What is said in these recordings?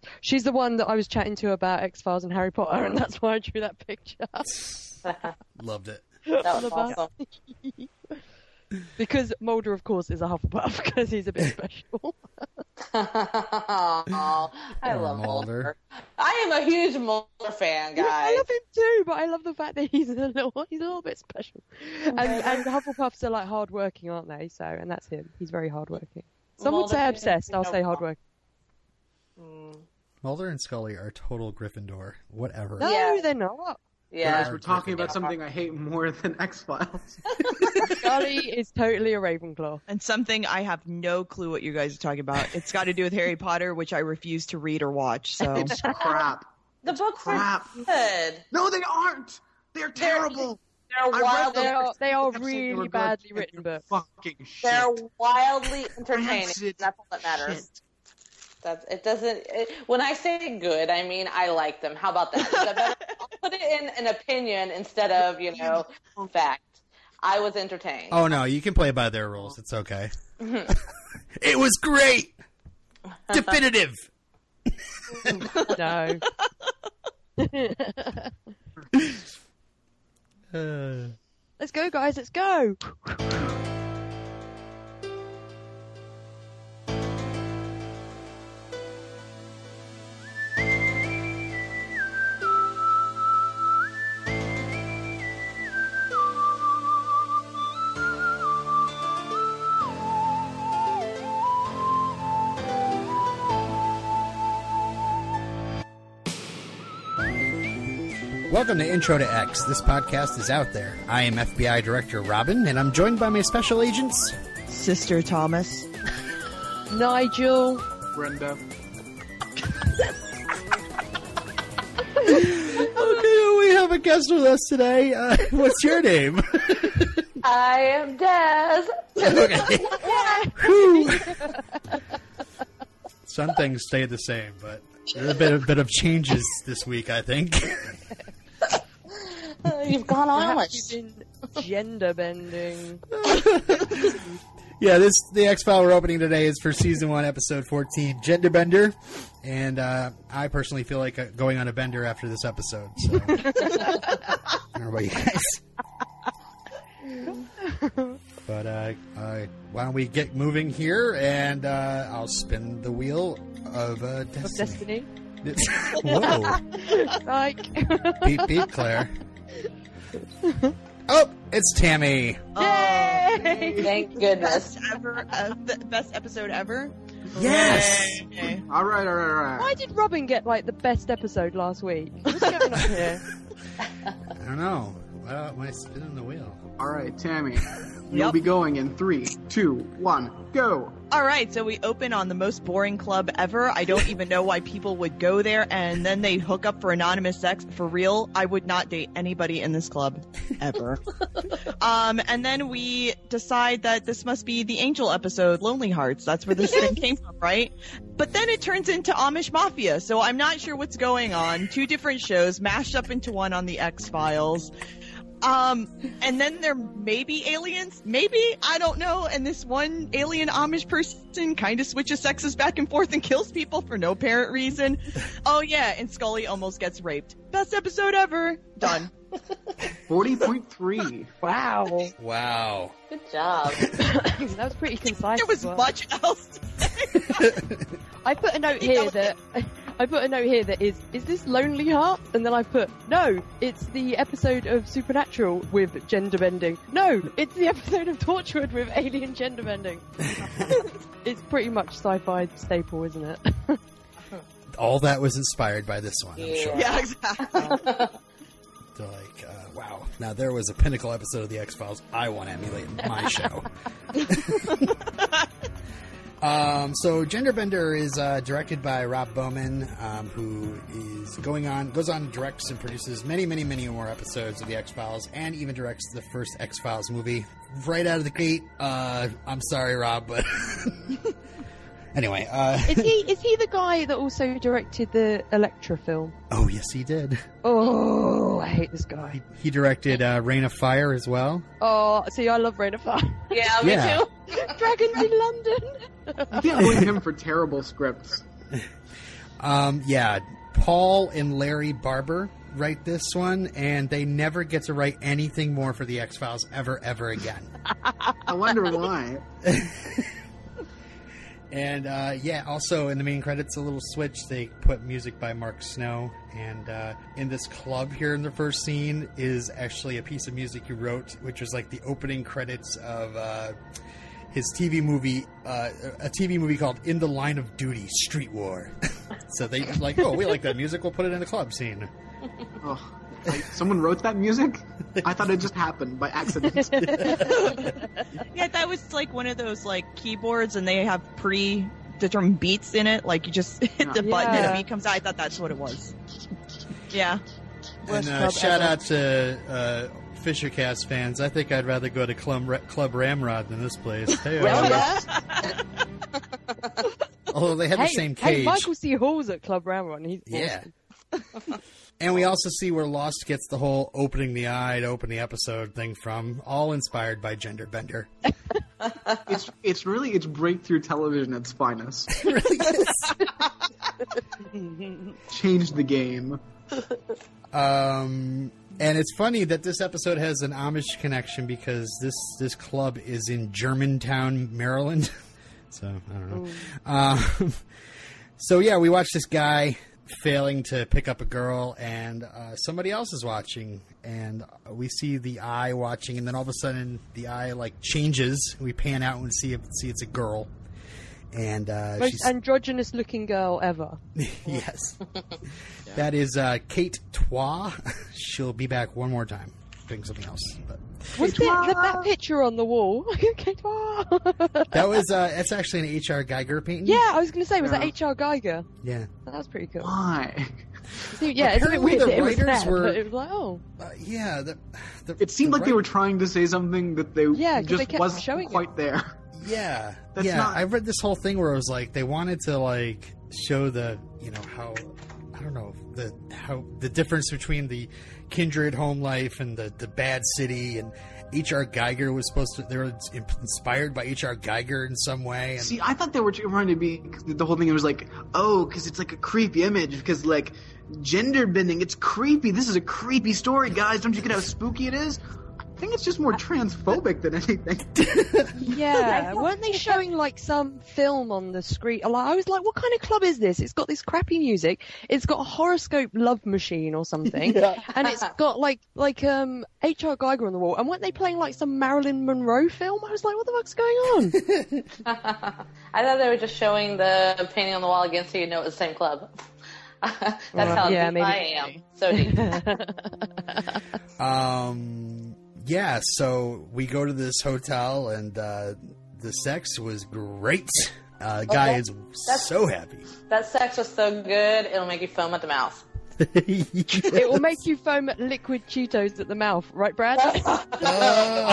course. She's the one that I was chatting to about X Files and Harry Potter, and that's why I drew that picture. Loved it. That was awesome. because Mulder, of course, is a Hufflepuff because he's a bit special. Aw, I Poor love Mulder. Mulder. I am a huge Mulder fan, Yeah, I love him too, but I love the fact that he's a little he's a little bit special. And and Hufflepuffs are like hardworking, aren't they? So and that's him. He's very hardworking. Some would say obsessed. I'll say hardworking. Mm, Mulder and Scully are total Gryffindor. Whatever. No, Yeah. they're not. Yeah. Guys, we're talking about something I hate more than X Files. Scully is totally a Ravenclaw. And something I have no clue what you guys are talking about. It's got to do with Harry Potter, which I refuse to read or watch. So It's crap. The books crap. are good. No, they aren't. They're terrible. They're I read wildly, They are they are Episode they were really badly written they're books. Fucking shit. they're wildly entertaining. That's all that matters. shit. That's it. Doesn't it, when I say good, I mean I like them. How about that? Is that better? I'll put it in an opinion instead of you know fact. I was entertained. Oh no, you can play by their rules. It's okay. it was great. Definitive. No. Uh, Let's go, guys. Let's go. Welcome to Intro to X. This podcast is out there. I am FBI Director Robin, and I'm joined by my special agents. Sister Thomas. Nigel. Brenda. Okay, we have a guest with us today. Uh, what's your name? I am Des. okay. Whew. Some things stay the same, but there are a bit, a bit of changes this week, I think. You've gone on. Perhaps gender bending. yeah, this the X File we're opening today is for season one, episode fourteen, Gender Bender, and uh, I personally feel like uh, going on a bender after this episode. So, I don't know about you guys. But uh, uh, why don't we get moving here, and uh, I'll spin the wheel of uh, Of destiny. destiny. Whoa! Like, beep beep, Claire. Oh, it's Tammy. Yay! Thank goodness. Best ever, uh, the best episode ever. Yes. Yay. All right, all right, all right. Why did Robin get like the best episode last week? What's going on here? I don't know. Why am I spinning the wheel? All right, Tammy. You'll Yep. be going in three, two, one, go. All right, so we open on the most boring club ever. I don't even know why people would go there, and then they hook up for anonymous sex. For real, I would not date anybody in this club ever. um, and then we decide that this must be the Angel episode, Lonely Hearts. That's where this thing came from, right? But then it turns into Amish Mafia, so I'm not sure what's going on. Two different shows mashed up into one on the X Files. Um, and then there may be aliens, maybe, I don't know, and this one alien Amish person kind of switches sexes back and forth and kills people for no apparent reason. Oh yeah, and Scully almost gets raped. Best episode ever. Done. 40.3. Wow. Wow. Good job. that was pretty concise. There was as well. much else. I put a note here that I put a note here that is is this Lonely Heart? And then I put no, it's the episode of Supernatural with gender bending. No, it's the episode of Torchwood with alien gender bending. it's pretty much sci-fi staple, isn't it? All that was inspired by this one, I'm Yeah. sure. yeah, exactly. So like, uh, wow. Now there was a pinnacle episode of the X Files I want to emulate in my show. Um, so Genderbender is uh, directed by Rob Bowman, um, who is going on, goes on, directs and produces many, many, many more episodes of the X Files, and even directs the first X Files movie right out of the gate. Uh, I'm sorry, Rob, but anyway. Uh, is he is he the guy that also directed the Elektra film? oh yes, he did. Oh, I hate this guy. He directed uh, Reign of Fire as well. Oh, see, I love Reign of Fire. Yeah, me Yeah. too. Dragons in London. You can't blame him for terrible scripts. Um, yeah, Paul and Larry Barber write this one, and they never get to write anything more for the X Files ever, ever again. I wonder why. And uh, yeah, also in the main credits, a little switch. They put music by Mark Snow, and uh, in this club here in the first scene is actually a piece of music he wrote, which was like the opening credits of uh, his TV movie, uh, a TV movie called "In the Line of Duty: Street War." so they like, oh, we like that music. We'll put it in the club scene. Oh, someone wrote that music? I thought it just happened by accident. Yeah, that was like one of those like keyboards, and they have pre-determined beats in it. Like you just hit the button and Yeah. a beat comes out. I thought that's what it was. Yeah. And uh, shout ever. out to uh, Fishercast fans. I think I'd rather go to Club, Club Ramrod than this place. Hey, yeah? although they had hey, the same cage. hey, cage. Michael C. Hall's at Club Ramrod. He's Yeah. awesome. And we also see where Lost gets the whole opening the eye to open the episode thing from, all inspired by Gender Bender. it's it's really it's breakthrough television at its finest. It really is. Changed the game. Um, and it's funny that this episode has an Amish connection because this this club is in Germantown, Maryland. so I don't know. Um, so yeah, we watch this guy failing to pick up a girl, and uh, somebody else is watching, and we see the eye watching, and then all of a sudden the eye like changes. We pan out and see see it's a girl, and uh, Most she's androgynous looking girl ever. yes. That is uh, Kate Twa. She'll be back one more time doing something else. But What's the, the, that picture on the wall? That was uh, that's actually an H.R. Giger painting. yeah, I was going to say, was Yeah. that H.R. Giger? Yeah. That was pretty cool. Why? So, yeah, it's a bit weird the that it was writers there, were- it was like, oh, Uh, yeah. The, the, It seemed the like they were trying to say something that they Yeah, 'cause they just kept wasn't showing it. quite there. Yeah. That's yeah. not- I read this whole thing where it was like they wanted to like show the you know how I don't know the how the difference between the kindred home life and the the bad city and H.R. Giger was supposed to they were inspired by H.R. Giger in some way and See, I thought they were trying to be the whole thing. It was like, oh, because it's like a creepy image. Because like gender bending, it's creepy. This is a creepy story, guys. Don't you get how spooky it is? I think it's just more transphobic than anything. yeah. Weren't they showing like some film on the screen? Like, I was like, what kind of club is this? It's got this crappy music. It's got a horoscope love machine or something, and it's got like like um H.R. Giger on the wall. And weren't they playing like some Marilyn Monroe film? I was like, what the fuck's going on? I thought they were just showing the painting on the wall again so you know it was the same club. That's Well, how yeah, deep maybe. I am. So deep. Um, yeah, so we go to this hotel, and uh, the sex was great. Uh, the guy that- is that's- so happy. that sex was so good, it'll make you foam at the mouth. it will make you foam at liquid Cheetos at the mouth, right, Brad? I,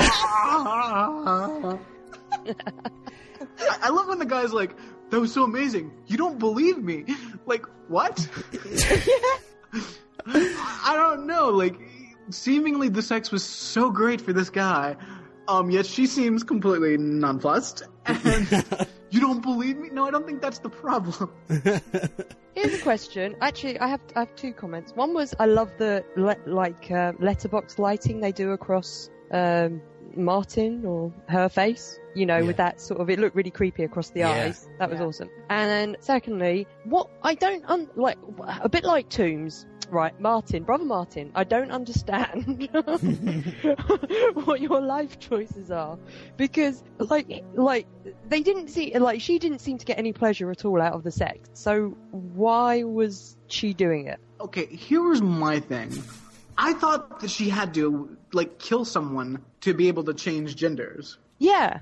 I love when the guy's like, "That was so amazing. You don't believe me? Like what?" I don't know. Like, seemingly the sex was so great for this guy, um, yet she seems completely nonplussed. And you don't believe me? No, I don't think that's the problem. Here's a question. Actually, I have I have two comments. One was I love the le- like uh, letterbox lighting they do across um, Martin or her face. You know, with that sort of it looked really creepy across the Yeah. eyes. That was Yeah. awesome. And then secondly, what I don't un- like a bit like Tooms. Right, Martin, brother Martin, I don't understand what your life choices are because, like, like they didn't see, like, she didn't seem to get any pleasure at all out of the sex. So why was she doing it? Okay, here was my thing. I thought that she had to like kill someone to be able to change genders. Yeah,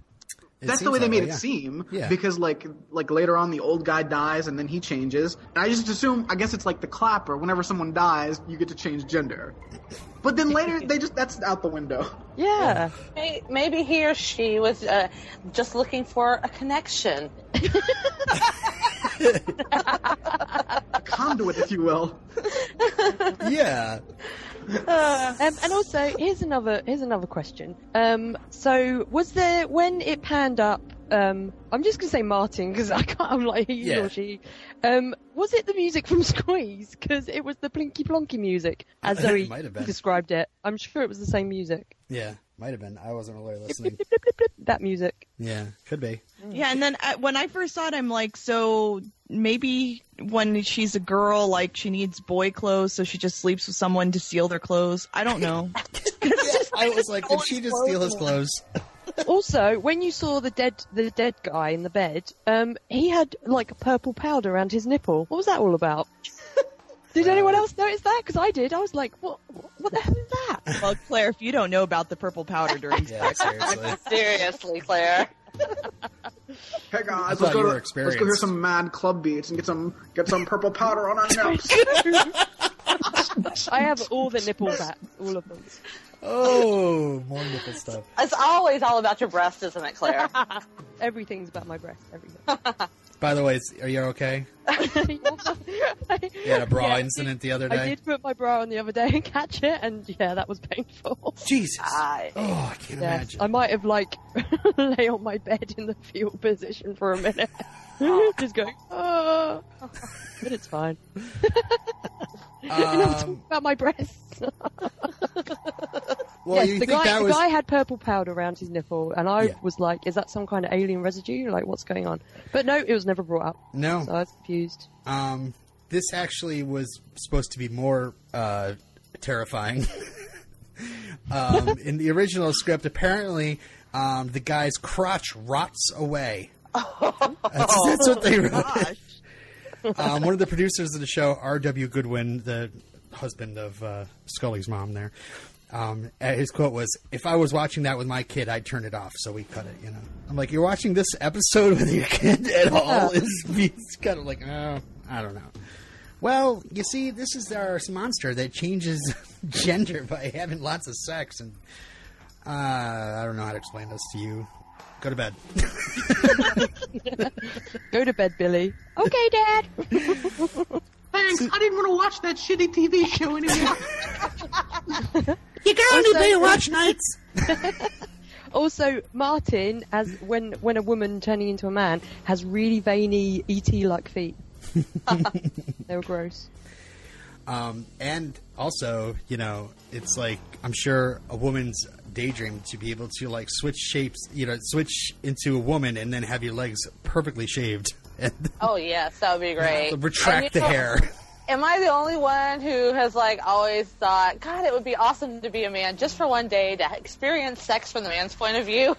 It That's the way they that made yeah. it seem. Yeah. Because like like later on the old guy dies and then he changes. And I just assume I guess it's like the clapper. Whenever someone dies, you get to change gender. But then later they just that's out the window. yeah. May- Maybe he or she was uh, just looking for a connection. A conduit, if you will. Yeah. Um, and also, here's another here's another question. Um, so was there when it panned up um, I'm just gonna say Martin because I can't. I'm like he Yeah. or she. Um, was it the music from Squeeze? Because it was the Plinky Plonky music, as It Zoe might have been. described it. I'm sure it was the same music. Yeah, might have been. I wasn't really listening. That music. Yeah, could be. Yeah, and then uh, when I first saw it, I'm like, so maybe when she's a girl, like she needs boy clothes, so she just sleeps with someone to steal their clothes. I don't know. I was like, did she just steal his clothes? Also, when you saw the dead the dead guy in the bed, um, he had like purple powder around his nipple. What was that all about? did anyone else notice that? Because I did. I was like, what? What the hell is that? well, Claire, if you don't know about the purple powder during Yeah, seriously. Seriously, Claire. Hey guys, let's go you to were let's go hear some mad club beats and get some get some purple powder on our nips. I have all the nipple bats, all of them. Oh, more nipple stuff. It's always all about your breast, isn't it, Claire? Everything's about my breast. Everything. By the way, are you okay? You had a bra Yeah, incident the other day. I did put my bra on the other day and catch it, and yeah, that was painful. Jesus. I, Oh, I can't Yes, imagine. I might have like lay on my bed in the fetal position for a minute, just going, oh, but it's fine. Um, About my breasts. Well, yes, you the think guy, the was guy had purple powder around his nipple, and I Yeah. was like, "Is that some kind of alien residue? Like, what's going on?" But no, it was never brought up, no? so I was confused. Um, this actually was supposed to be more uh, terrifying. um, in the original script, apparently, um, the guy's crotch rots away. That's, that's what they wrote. um, one of the producers of the show, R.W. Goodwin, the husband of uh, Scully's mom, there, um, his quote was, "If I was watching that with my kid, I'd turn it off." So we cut it. You know, I'm like, "You're watching this episode with your kid at all?" Is it's kind of like, oh, I don't know. Well, you see, this is our monster that changes gender by having lots of sex, and uh, I don't know how to explain this to you. Go to bed. Go to bed, Billy. Okay, Dad. Thanks. I didn't want to watch that shitty TV show anymore. You can only play watch nights. Also, Martin, as when when a woman turning into a man, has really veiny ET-like feet. they were gross. Um, and also, you know, it's like I'm sure a woman's daydream to be able to like switch shapes, you know, switch into a woman and then have your legs perfectly shaved and oh yes, that would be great. retract And the know, hair. Am I the only one who has like always thought, God, it would be awesome to be a man just for one day to experience sex from the man's point of view?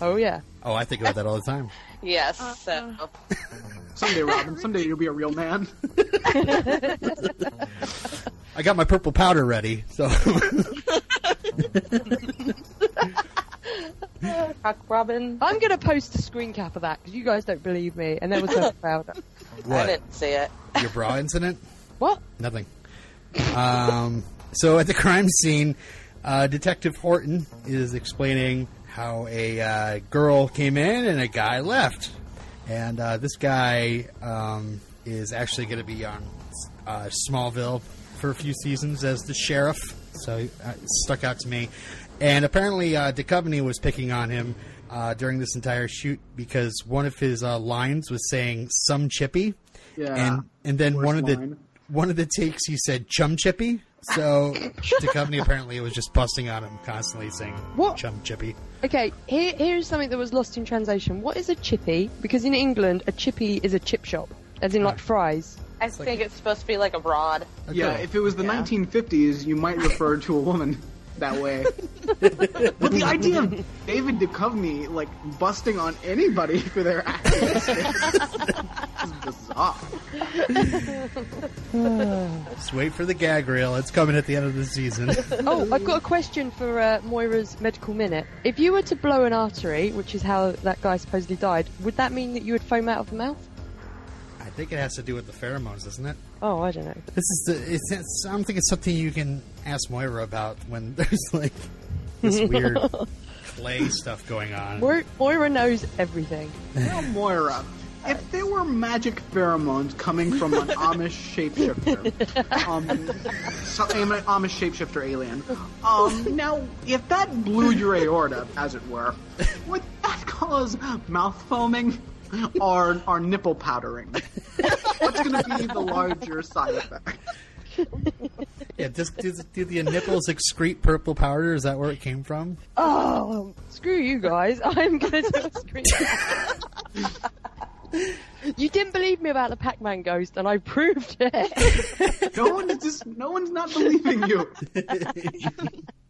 Oh yeah. Oh, I think about that all the time. yes. So uh-huh. someday, Robin. Someday you'll be a real man. I got my purple powder ready, so Cock Robin, I'm gonna post a screen cap of that because you guys don't believe me, and there was no powder. I what? didn't see it. Your bra incident? What? Nothing. Um, so at the crime scene, uh, Detective Horton is explaining how a uh, girl came in and a guy left, and uh, this guy um, is actually going to be on uh, Smallville for a few seasons as the sheriff. So uh, it stuck out to me, and apparently uh, Duchovny was picking on him. Uh, during this entire shoot, because one of his uh, lines was saying "some chippy," Yeah. and and then Worst one of the line. one of the takes he said chum chippy. So Duchovny apparently was just busting on him constantly saying What? chum chippy. Okay, here here's something that was lost in translation. What is a chippy? Because in England, a chippy is a chip shop, as in like fries. I think it's supposed to be like a broad. Yeah, if it was the Yeah. 1950s, you might refer to a woman that way. but the idea of David Duchovny like busting on anybody for their actions is bizarre. Just wait for the gag reel. It's coming at the end of the season. Oh, I've got a question for uh, Moira's medical minute. If you were to blow an artery, which is how that guy supposedly died, would that mean that you would foam out of the mouth? I think it has to do with the pheromones, doesn't it? Oh, I don't know. This is the. It's, it's, I don't think it's something you can ask Moira about when there's like this weird clay stuff going on. Moira, Moira knows everything. Now, Moira, if there were magic pheromones coming from an Amish shapeshifter, um, so, an Amish shapeshifter alien, um, now if that blew your aorta, as it were, would that cause mouth foaming or, or nipple powdering? What's going to be the larger side effect? Yeah, just do, do the nipples excrete purple powder? Is that where it came from? Oh, screw you guys. I'm going to do a screen. you didn't believe me about the Pac-Man ghost, and I proved it. No one is just no one's not believing you.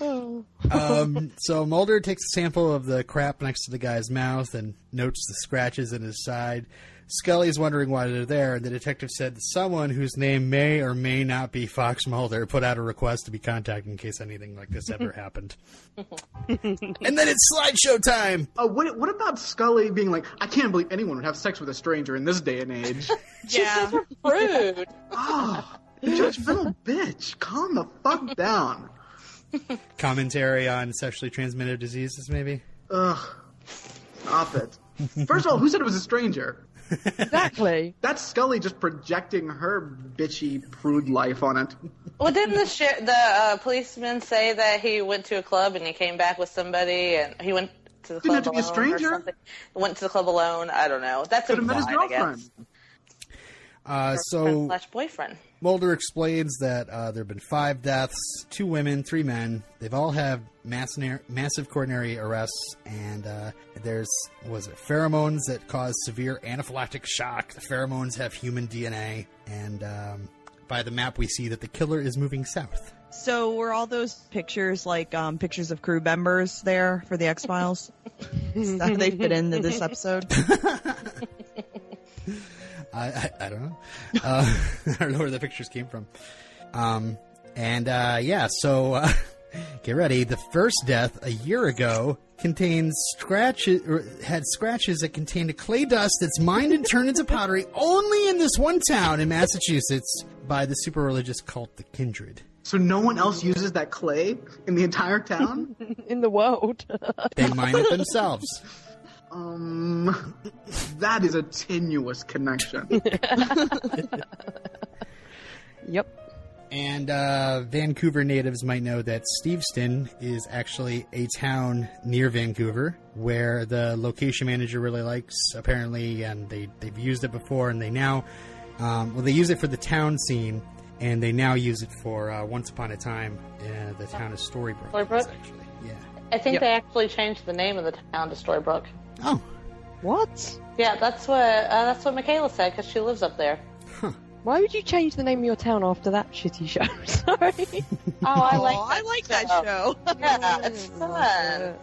Oh. um, so Mulder takes a sample of the crap next to the guy's mouth and notes the scratches in his side. Scully's wondering why they're there, and the detective said that someone whose name may or may not be Fox Mulder put out a request to be contacted in case anything like this ever happened. and then it's slideshow time. Uh, what what about Scully being like, I can't believe anyone would have sex with a stranger in this day and age? Yeah. Rude. Oh, judgmental bitch. Calm the fuck down. Commentary on sexually transmitted diseases, maybe. Ugh. Stop it. First of all, who said it was a stranger? exactly. That's Scully just projecting her bitchy prude life on it. Well, didn't the sheriff, the uh, policeman say that he went to a club and he came back with somebody and he went to the Didn't have club to be a alone or stranger. something? Went to the club alone. I don't know. That's Could have met his implied, I guess. Uh, so slash boyfriend. Mulder explains that uh, there have been five deaths, two women, three men. They've all had massive, massive coronary arrests, and uh, there's was it pheromones that cause severe anaphylactic shock. The pheromones have human DNA, and um, by the map we see that the killer is moving south. So were all those pictures like um, pictures of crew members there for the X Files? How they fit into this episode? I, I, I don't know. Uh, I don't know where the pictures came from. Um, and uh, yeah, so uh, get ready. The first death a year ago contains scratches, or had scratches that contained a clay dust that's mined and turned into pottery only in this one town in Massachusetts by the super religious cult the Kindred. So no one else uses that clay in the entire town? In the world. They mine it themselves. Um, that is a tenuous connection. yep. And uh, Vancouver natives might know that Steveston is actually a town near Vancouver where the location manager really likes, apparently, and they, they've used it before, and they now, um, well, they use it for the town scene, and they now use it for uh, Once Upon a Time, uh, the town of Storybrooke. Storybrooke? Actually, yeah. I think Yep. they actually changed the name of the town to Storybrooke. Oh, What? Yeah, that's what uh, that's what Michaela said because she lives up there. Why would you change the name of your town after that shitty show? Sorry. Oh, I like Aw, that I like that show. show. Yeah, it's fun.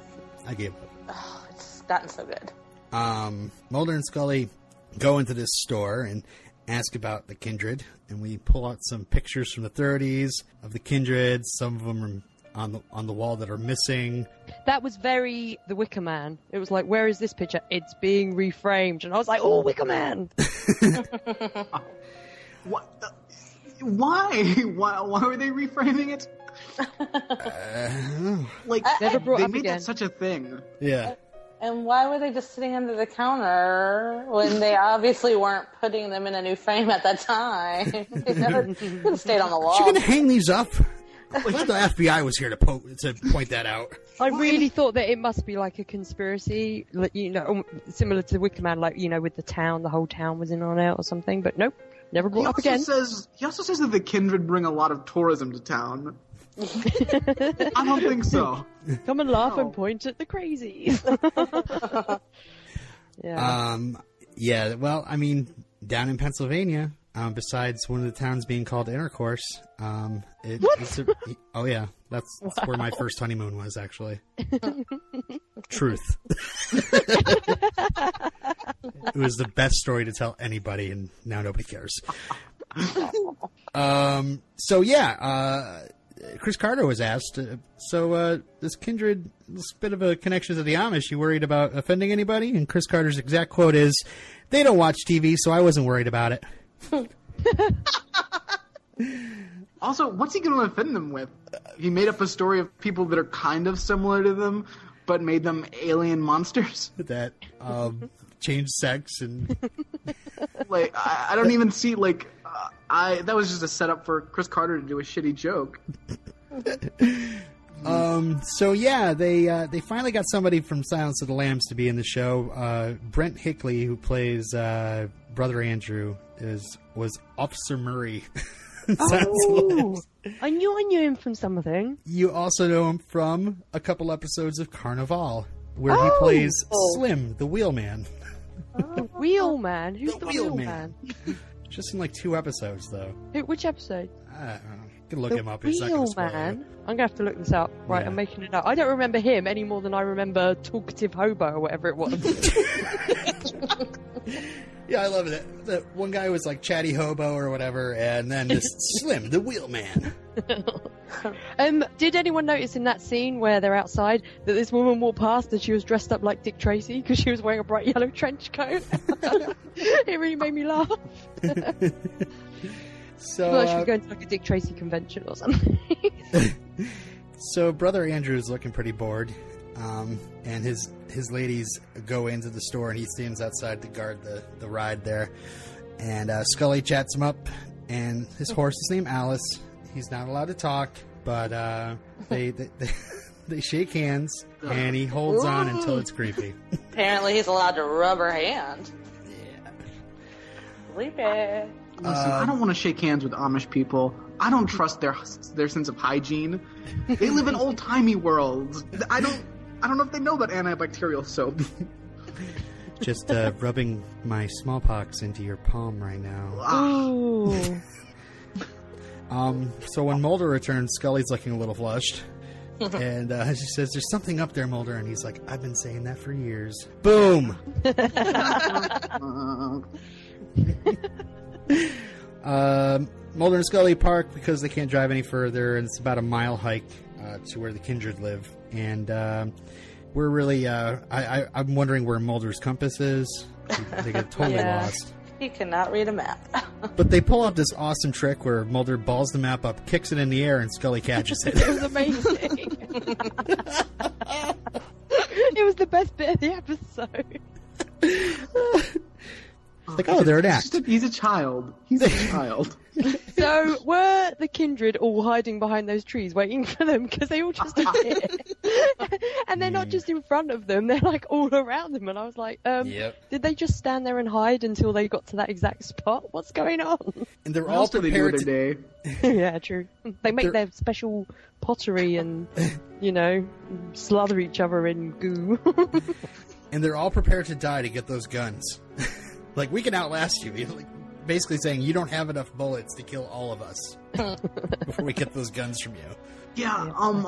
I gave up. Oh, it's gotten so good. um, Mulder and Scully go into this store and ask about the Kindred, and we pull out some pictures from the 30s of the Kindred. Some of them are on the on the wall that are missing. That was very The Wicker Man. It was like, where is this picture? It's being reframed. And I was like, oh, Wicker Man. What? uh, Why? Why? Why were they reframing it? Like Never brought they up made again. that such a thing. Yeah, And why were they just sitting under the counter when they obviously weren't putting them in a new frame at that time? they never could have stayed on the wall. You're gonna hang these up? Like the FBI was here to po- to point that out. I really thought that it must be like a conspiracy, like, you know, um, similar to Wicker Man, like, you know, with the town, the whole town was in on it or something. But nope, never He brought up also again. says he also says that the kindred bring a lot of tourism to town. I don't think so. Come and laugh No. and point at the crazies. yeah. Um, yeah. Well, I mean, down in Pennsylvania, um, besides one of the towns being called Intercourse, um, it, it's a, oh yeah, that's, that's where my first honeymoon was actually. Truth. it was the best story to tell anybody, and now nobody cares. um. So yeah. Uh. Chris Carter was asked, uh, so uh, this kindred, this bit of a connection to the Amish, you worried about offending anybody? And Chris Carter's exact quote is, they don't watch TV, so I wasn't worried about it. Also, what's he going to offend them with? He made up a story of people that are kind of similar to them, but made them alien monsters. That um, changed sex and Like, I, I don't even see like, uh, I that was just a setup for Chris Carter to do a shitty joke. Um, so yeah, they uh, they finally got somebody from Silence of the Lambs to be in the show. Uh, Brent Hinkley, who plays uh, Brother Andrew, is was Officer Murray. in Silence of the Lambs. Oh, I knew I knew him from something. You also know him from a couple episodes of Carnival, where he Oh. plays Slim, the wheelman. Oh, the Wheelman. Who's The the, Wheelman. Wheelman? Just in like two episodes, though. Which episode? I don't know. You can look the him up. He's not going to spoil I'm gonna have to look this up. Right, Yeah. I'm making it up. I don't remember him any more than I remember Talkative Hobo or whatever it was. Yeah, I love it. The one guy was like chatty hobo or whatever, and then this Slim, the wheelman. um, did anyone notice in that scene where they're outside that this woman walked past and she was dressed up like Dick Tracy because she was wearing a bright yellow trench coat? it really made me laugh. So, I should uh, be going to like a Dick Tracy convention or something. so brother Andrew is looking pretty bored, um, and his his ladies go into the store, and he stands outside to guard the the ride there. And uh, Scully chats him up, and his horse is named Alice. He's not allowed to talk, but uh, they, they they they shake hands, and he holds on until it's creepy. Apparently, he's allowed to rub her hand. Yeah. Sleepy. Listen, I don't want to shake hands with Amish people. I don't trust their their sense of hygiene. They live in old timey worlds. I don't. I don't know if they know about antibacterial soap. Just uh, rubbing my smallpox into your palm right now. Ah, Ooh. Um, so when Mulder returns, Scully's looking a little flushed. and uh, she says, There's something up there, Mulder. And he's like, I've been saying that for years. Boom! uh, Um, Mulder and Scully park because they can't drive any further, and it's about a mile hike uh, to where the Kindred live. And um, we're really, uh, I, I, I'm wondering where Mulder's compass is. They get totally Yeah. lost. He cannot read a map. But they pull off this awesome trick where Mulder balls the map up, kicks it in the air, and Scully catches it. It was amazing. it was the best bit of the episode. Like, oh, they're an he's, act. just a, he's a child. He's a child. So were the kindred all hiding behind those trees waiting for them because they all just appear, and they're not just in front of them; they're like all around them. And I was like, um, Yep. did they just stand there and hide until they got to that exact spot? What's going on? And they're What all else do they do prepared to their day? yeah, true. They make They're- their special pottery and you know slather each other in goo. and they're all prepared to die to get those guns. Like we can outlast you. You're, Like, basically saying you don't have enough bullets to kill all of us before we get those guns from you. Yeah, um,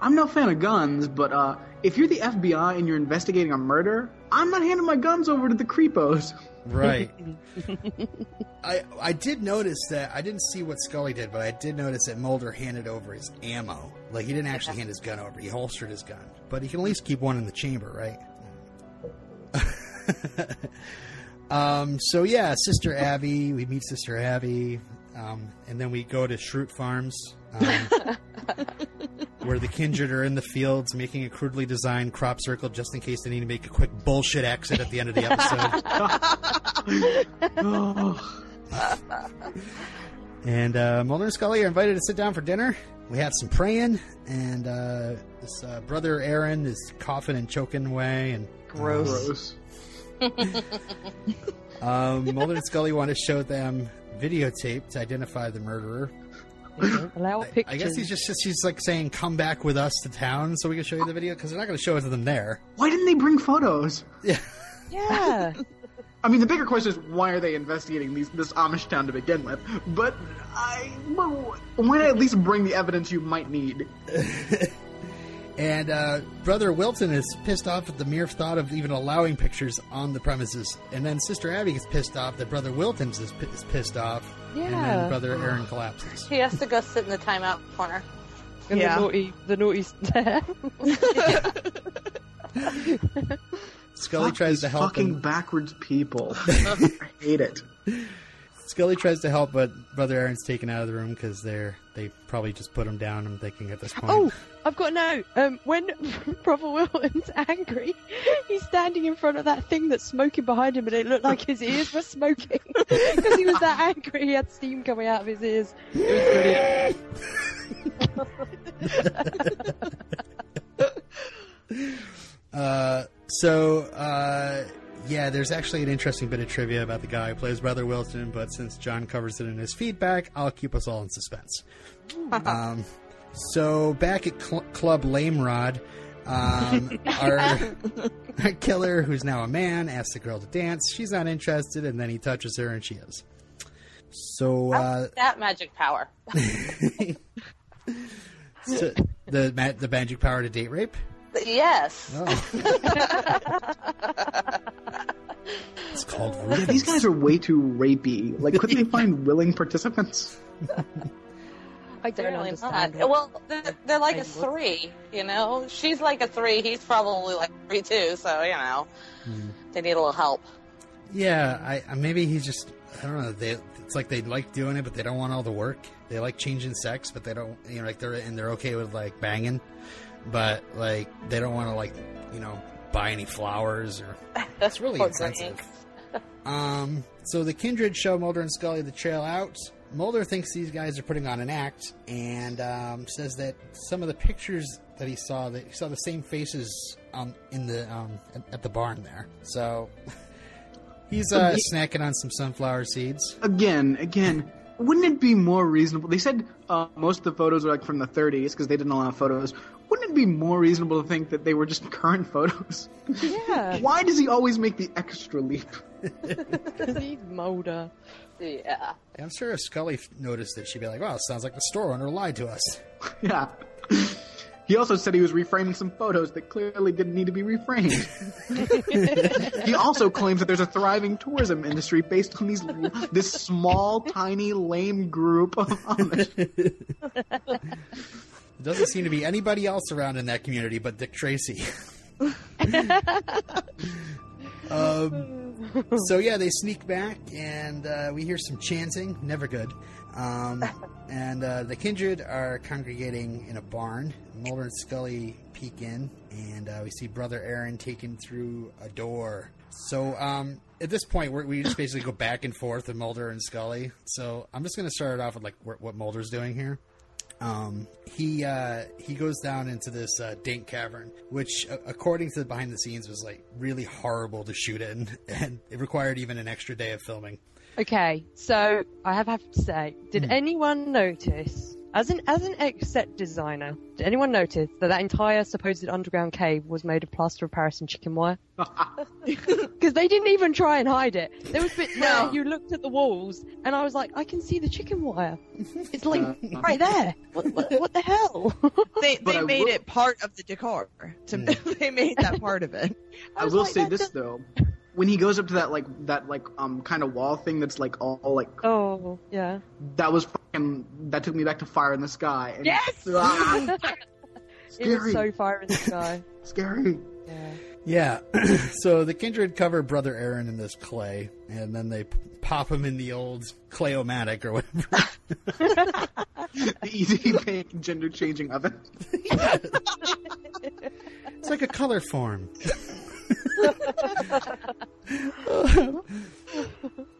I'm no fan of guns, but uh, if you're the FBI and you're investigating a murder, I'm not handing my guns over to the creepos. Right. I I did notice that I didn't see what Scully did, but I did notice that Mulder handed over his ammo. Like he didn't actually hand his gun over; he holstered his gun. But he can at least keep one in the chamber, right? Um. So yeah, Sister Abby. We meet Sister Abby, um, and then we go to Schrute Farms. Um, where the kindred are in the fields making a crudely designed crop circle just in case they need to make a quick bullshit exit at the end of the episode. And uh, Mulder and Scully are invited to sit down for dinner. We have some praying, and uh, this uh, brother Aaron is coughing and choking away. And Gross. gross. um, Mulder and Scully want to show them videotape to identify the murderer. Allow I, pictures. I guess he's just she's like saying, "Come back with us to town, so we can show you the video," because they're not going to show it to them there. Why didn't they bring photos? Yeah, yeah. I mean, the bigger question is why are they investigating these, this Amish town to begin with? But I, well, why not at least bring the evidence you might need? and uh, brother Wilton is pissed off at the mere thought of even allowing pictures on the premises, and then Sister Abby gets pissed off that brother Wilton's is, pi- is pissed off, Yeah. and then Yeah. brother Aaron collapses. He has to go sit in the timeout corner. And Yeah. the naughty, the naughty. Scully Fuck tries to help fucking him. backwards people. I hate it. Scully tries to help, but brother Aaron's taken out of the room because they're they probably just put him down. I'm thinking at this point. Oh, I've got to know. Um, when Brother Wilton's angry, he's standing in front of that thing that's smoking behind him, and it looked like his ears were smoking. Because he was that angry, he had steam coming out of his ears. It was brilliant. Uh, so, uh, yeah, there's actually an interesting bit of trivia about the guy who plays Brother Wilson, but since John covers it in his feedback, I'll keep us all in suspense. um, so, back at Cl- Club Lame Rod, um, our, our killer, who's now a man, asks the girl to dance. She's not interested, and then he touches her, and she is. So, uh, that magic power. so the the magic power to date rape. Yes. Oh. it's called Yeah, these guys are way too rapey. Like, couldn't they find willing participants? I don't Apparently understand. not. Well, they're, they're like a I look- three, you know? She's like a three, he's probably like three too, so, you know, Hmm. they need a little help. Yeah, I I- maybe he's just I don't know. They it's like they like doing it, but they don't want all the work. They like changing sex, but they don't you know like they're and they're okay with like banging, but like they don't want to like you know buy any flowers or it's really Poor insensitive. Um, so the kindred show Mulder and Scully the trail out. Mulder thinks these guys are putting on an act and um, says that some of the pictures that he saw that he saw the same faces um, in the um, at, at the barn there. So he's uh, snacking on some sunflower seeds. Again, again, wouldn't it be more reasonable? They said uh, most of the photos were like from the 30s because they didn't allow photos. Wouldn't it be more reasonable to think that they were just current photos? Yeah, Why does he always make the extra leap? because he's Mulder. Yeah. I'm sure if Scully noticed it, she'd be like, "Wow, sounds like the store owner lied to us." Yeah. He also said he was reframing some photos that clearly didn't need to be reframed. he also claims that there's a thriving tourism industry based on these this small, tiny, lame group of Amish. There doesn't seem to be anybody else around in that community but Dick Tracy. um, so yeah, they sneak back, and uh, we hear some chanting. Never good. Um, and uh, the kindred are congregating in a barn. Mulder and Scully peek in, and uh, we see Brother Aaron taken through a door. So um, at this point, we just basically go back and forth with Mulder and Scully. So I'm just going to start it off with like wh- what Mulder's doing here. Um, he uh, he goes down into this uh, dank cavern, which, uh, according to the behind the scenes, was like really horrible to shoot in, and it required even an extra day of filming. Okay, so I have, have to say, did Hmm. anyone notice, as an as an ex set designer, did anyone notice that that entire supposed underground cave was made of plaster of Paris and chicken wire? Because they didn't even try and hide it. There was bits No. where you looked at the walls, and I was like, I can see the chicken wire. It's like uh, uh. right there. What, what, what the hell? They they I made will- it part of the decor. To, hmm. they made that part of it. I was will like, say this does- though. When he goes up to that like that like um kind of wall thing that's like all, all, like Oh yeah. that was fucking that took me back to Fire in the Sky. And, Yes! Ah, Scary. was so fire in the sky. scary. Yeah. Yeah. so the kindred cover Brother Aaron in this clay, and then they pop him in the old clayomatic or whatever. The easy bake gender changing oven. It's like a color form.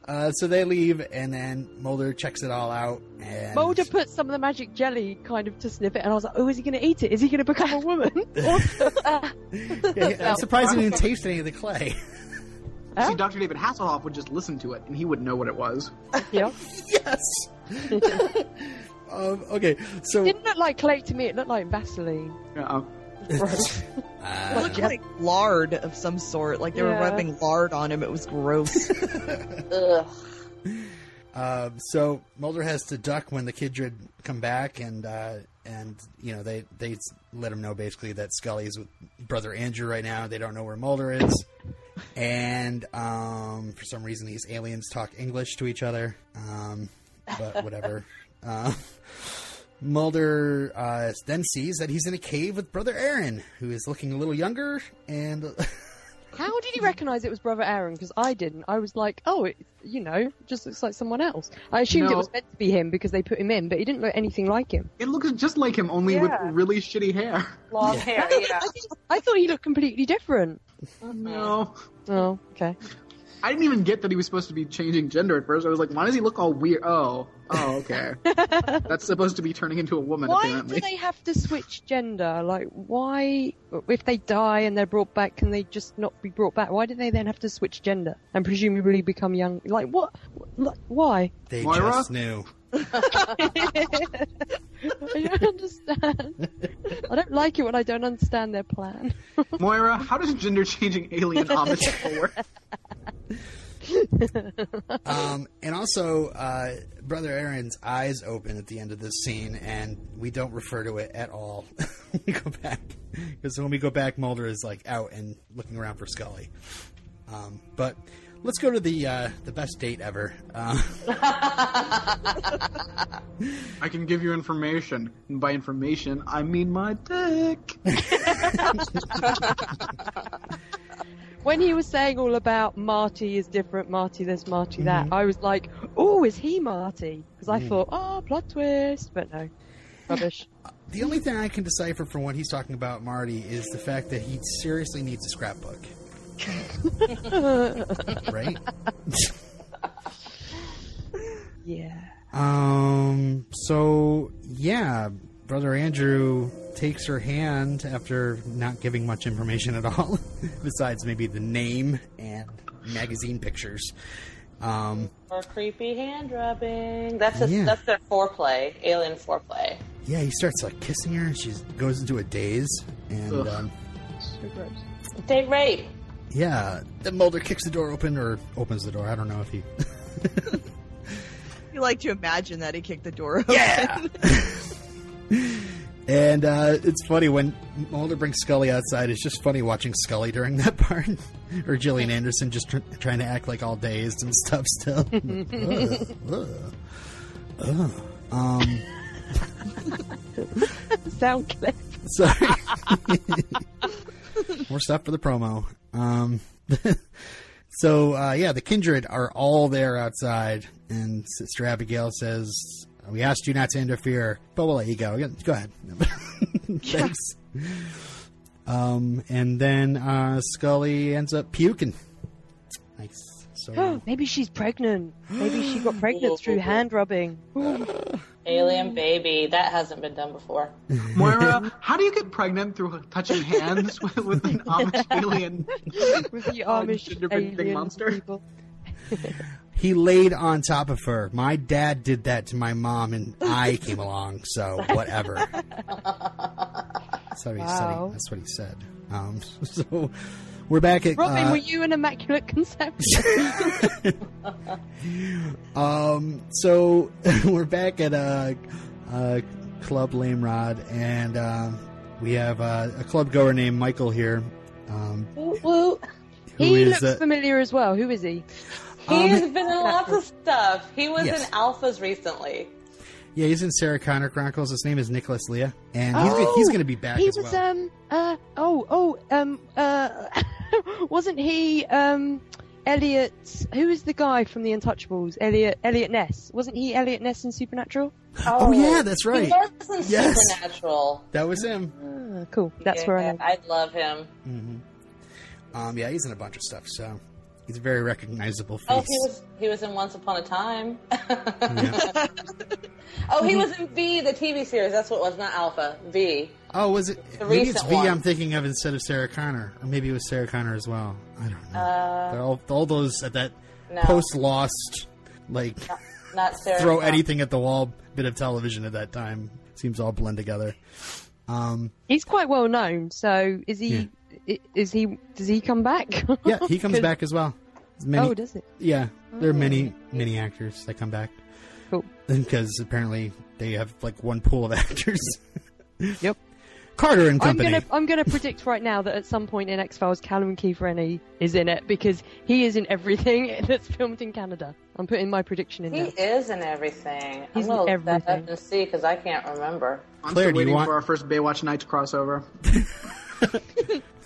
Uh, so they leave, and then Mulder checks it all out. And Mulder put some of the magic jelly kind of to sniff it, and I was like, oh, is he going to eat it? Is he going to become a woman? Yeah, I'm surprised he didn't taste any of the clay. Huh? See, Dr. David Hasselhoff would just listen to it, and he wouldn't know what it was. yeah. yes. um, okay, so it didn't look like clay to me. It looked like Vaseline. Uh, It uh, looked like lard of some sort. Like they were Yeah. rubbing lard on him. It was gross. Ugh. Um, so Mulder has to duck when the Kindred come back, and uh, and you know they they let him know basically that Scully's with brother Andrew right now. They don't know where Mulder is, and um, for some reason these aliens talk English to each other. Um, but whatever. uh, Mulder uh, then sees that he's in a cave with brother Aaron, who is looking a little younger and. How did he recognise it was Brother Aaron? Because I didn't. I was like, oh, it, you know, just looks like someone else. I assumed it was meant to be him because they put him in, but he didn't look anything like him. it looks just like him, only Yeah. with really shitty hair. Long Yeah. hair, yeah. I thought he looked completely different. No. Oh, okay. I didn't even get that he was supposed to be changing gender at first. I was like, why does he look all weird? Oh, oh, okay. That's supposed to be turning into a woman, Why apparently. do they have to switch gender? Like, why, if they die and they're brought back, can they just not be brought back? Why do they then have to switch gender and presumably become young? Like, what? Like, why? They Moira? just knew. I don't understand. I don't like it when I don't understand their plan. Moira, how does gender changing alien Amish work? Um, and also, uh, Brother Aaron's eyes open at the end of this scene, and we don't refer to it at all. when we go back because when we go back, Mulder is like out and looking around for Scully. Um, but let's go to the uh, the best date ever. Uh, I can give you information. And by information, I mean my dick. When he was saying all about Marty is different, Marty this, Marty that, I was like, oh, is he Marty? Because I thought, oh, plot twist, but no, rubbish. the only thing I can decipher from what he's talking about, Marty, is the fact that he seriously needs a scrapbook. right? yeah. Um. So yeah, brother Andrew takes her hand after not giving much information at all, besides maybe the name and magazine pictures. Um. Or creepy hand rubbing. That's a, Yeah. that's their foreplay, alien foreplay. Yeah, he starts like kissing her, and she goes into a daze, and Ugh. um, Date rape. yeah, then Mulder kicks the door open or opens the door. I don't know if he. You like to imagine that he kicked the door open. Yeah. and uh, it's funny when Mulder brings Scully outside. It's just funny watching Scully during that part, or Gillian Anderson just tr- trying to act like all dazed and stuff. Still, Ugh, ugh, ugh. um, Sound clip. sorry. More stuff for the promo. Um, so uh, yeah, the kindred are all there outside, and Sister Abigail says, "We asked you not to interfere, but we'll let you go. Go ahead." Thanks. Um, and then uh, Scully ends up puking. Nice. So Maybe she's pregnant. Maybe she got pregnant through hand rubbing. Alien baby. That hasn't been done before. Moira, how do you get pregnant through touching hands with, with an Amish alien? With the Amish alien monster. people. He laid on top of her. My dad did that to my mom, and I came along. So whatever. That's what he said. Wow. That's what he said. Um, so we're back at Robin, uh, were you an immaculate conception? Um, so we're back at uh, uh, Club Lame Rod, and uh, we have uh, a club goer named Michael here. Um, woo. he is, looks familiar as well. Who is he? He's Um, been in lots of stuff. He was Yes. in Alphas recently. yeah, he's in Sarah Connor Chronicles. His name is Nicholas Lea, and he's Oh, he's going to be back he as was well. um uh oh oh um uh wasn't he um Eliot who is the guy from the Untouchables Eliot Eliot Ness wasn't he Eliot Ness in Supernatural Oh, yeah, that's right. He was in Yes. Supernatural. that was him. ah, cool that's where I Yeah, know I love him. hmm Um, yeah, he's in a bunch of stuff, so he's a very recognizable face. Oh, he was he was in Once Upon a Time. Yeah. oh, he was in V, the TV series. That's what it was, not Alpha. V. Oh, was it? The maybe it's recent V. one. am thinking of instead of Sarah Connor, or maybe it was Sarah Connor as well. I don't know. Uh, all, all those at that no, post Lost, like not Sarah. throw Connor. anything at the wall bit of television at that time. Seems all blend together. Um, he's quite well known so is he i is he does he come back yeah, he comes back as well. Many, oh does it yeah, there are Oh. many many actors that come back. Cool. Because apparently they have like one pool of actors. Yep. Carter and I'm Company. gonna I'm gonna predict right now that at some point in X Files, Callum Keith Rennie is in it because he is in everything that's filmed in Canada. I'm putting my prediction in there. He now. is in everything. He's I'm in gonna that up and see because I can't remember. I'm Claire, still waiting want- for our first Baywatch Nights crossover.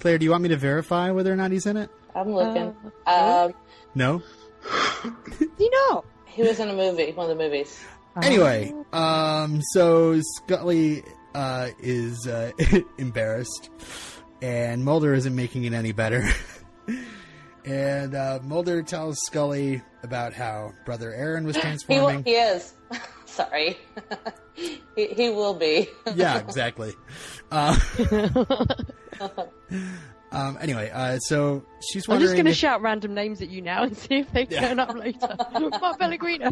Claire, do you want me to verify whether or not he's in it? I'm looking. Uh, um, No. You know? he was in a movie, one of the movies. Anyway, um, so Scully uh, is uh, embarrassed, and Mulder isn't making it any better. And uh, Mulder tells Scully about how brother Aaron was He, transforming. he is. Sorry. he, he will be. yeah, exactly. Uh, um, anyway, uh, so she's I'm just going to if- shout random names at you now and see if they Yeah. turn up later. Mark Pellegrino.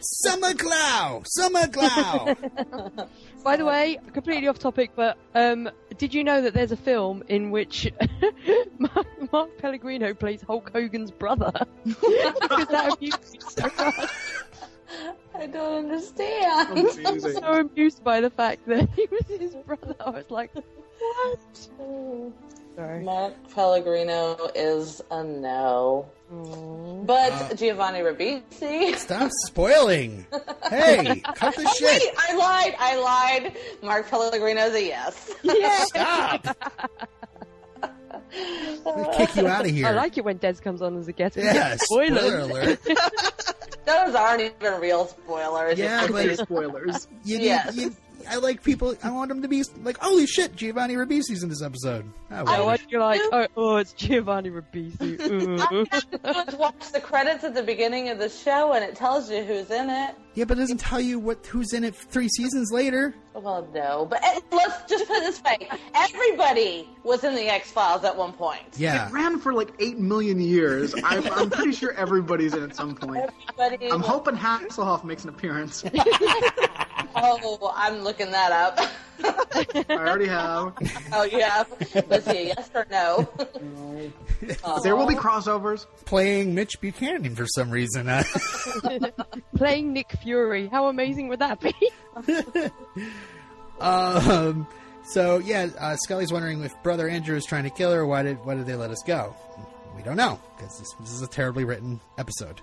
Summer Clow! Summer Clow! By the way, completely off topic, but um, did you know that there's a film in which Mark, Mark Pellegrino plays Hulk Hogan's brother? because that amused me so much. I don't understand. Amazing. So amused by the fact that he was his brother. I was like, what? Sorry. Mark Pellegrino is a no. But Uh, Giovanni Ribisi. Stop spoiling! Hey, cut the Oh, shit! wait, I lied. I lied. Mark Pellegrino's a yes. Stop! I'm kick you out of here. I like it when Des comes on as a guest. Yeah, spoiler Spoilers. alert. Those aren't even real spoilers. Yeah, but- Spoilers. You need, Yes. you, I like people. I want them to be like, "Holy shit, Giovanni Ribisi's in this episode." Oh, Oh, well. why do you like? Oh, oh, it's Giovanni Ribisi. Ooh. just watch the credits at the beginning of the show and it tells you who's in it. yeah, but it doesn't tell you what who's in it three seasons later. Well, no, but eh, let's just put it this way: everybody was in the X Files at one point. Yeah, It ran for like eight million years. I'm, I'm pretty sure everybody's in at some point. Everybody I'm was- hoping Hasselhoff makes an appearance. Oh, I'm looking that up. I already have. oh, yeah. Let's see, yes or no? There will be crossovers. playing Mitch Buchannon for some reason. Uh, Playing Nick Fury. How amazing would that be? um, so yeah, uh, Scully's wondering if Brother Andrew is trying to kill her. Why did why did they let us go? We don't know because this, this is a terribly written episode.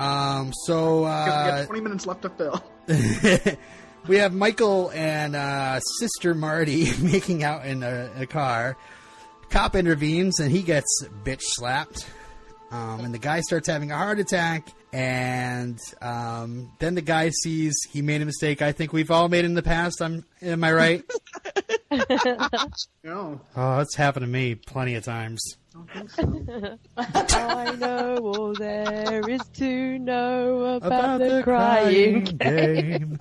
Um, so Because we uh, got 20 minutes left to fill. we have Michael and uh, Sister Marty making out in a, a car. Cop intervenes and he gets bitch slapped. Um, and the guy starts having a heart attack. And um, then the guy sees he made a mistake. I think we've all made in the past. I'm, am I right? No. oh, it's happened to me plenty of times. I know all there is to know about, the, crying. game.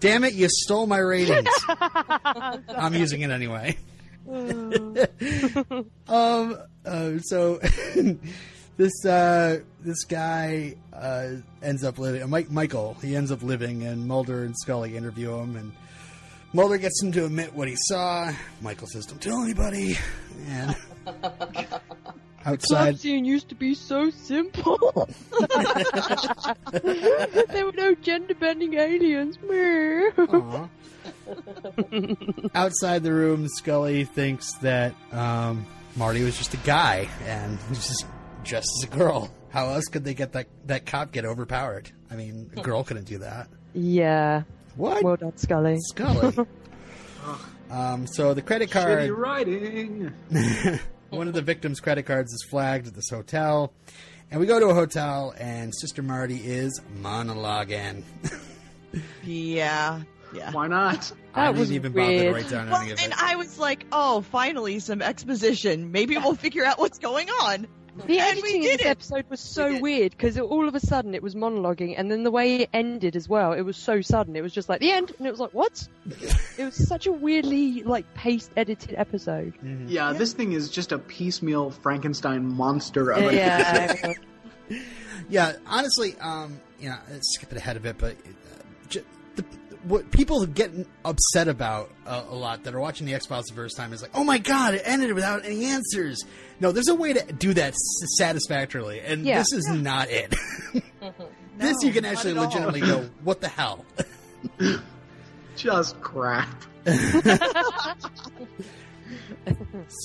Damn it! You stole my ratings. I'm using it anyway. um. Uh, so this uh, this guy uh, ends up living. Mike Michael. He ends up living, and Mulder and Scully interview him, and Mulder gets him to admit what he saw. Michael says, "Don't tell anybody." And outside, Club scene used to be so simple. there were no gender bending aliens. Outside the room, Scully thinks that um, Marty was just a guy and he's just dressed as a girl. How else could they get that that cop get overpowered? I mean, a girl couldn't do that. yeah. What? Well done, Scully. Scully. um, so the credit card. Shitty writing. One of the victim's credit cards is flagged at this hotel. And we go to a hotel, and Sister Marty is monologuing. Yeah. Yeah. Why not? I That didn't was even bother to write down Well, any of and. I was like, oh, finally some exposition. Maybe we'll figure out what's going on. The And editing in this it. episode was so did. weird because all of a sudden it was monologuing, and then the way it ended as well, it was so sudden. It was just like the end, and it was like what? it was such a weirdly like paste edited episode. Yeah, this thing is just a piecemeal Frankenstein monster of a Yeah, Yeah, honestly, um, you know, skipping ahead of it, but uh, j- the, what people get upset about uh, a lot that are watching the X Files the first time is like, oh my god, it ended without any answers. No, there's a way to do that s- satisfactorily, and Yeah. this is not it. this you can actually legitimately go, what the hell? just crap.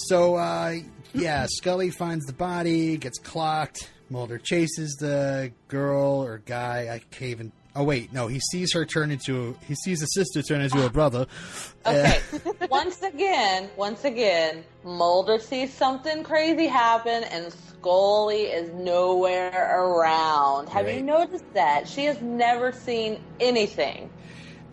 So, uh, yeah, Scully finds the body, gets clocked. Mulder chases the girl or guy. I can't even. Oh wait, no. He sees her turn into. He sees the sister turn into a brother. Okay. once again, once again, Mulder sees something crazy happen and Scully is nowhere around. Have Right. you noticed that? She has never seen anything.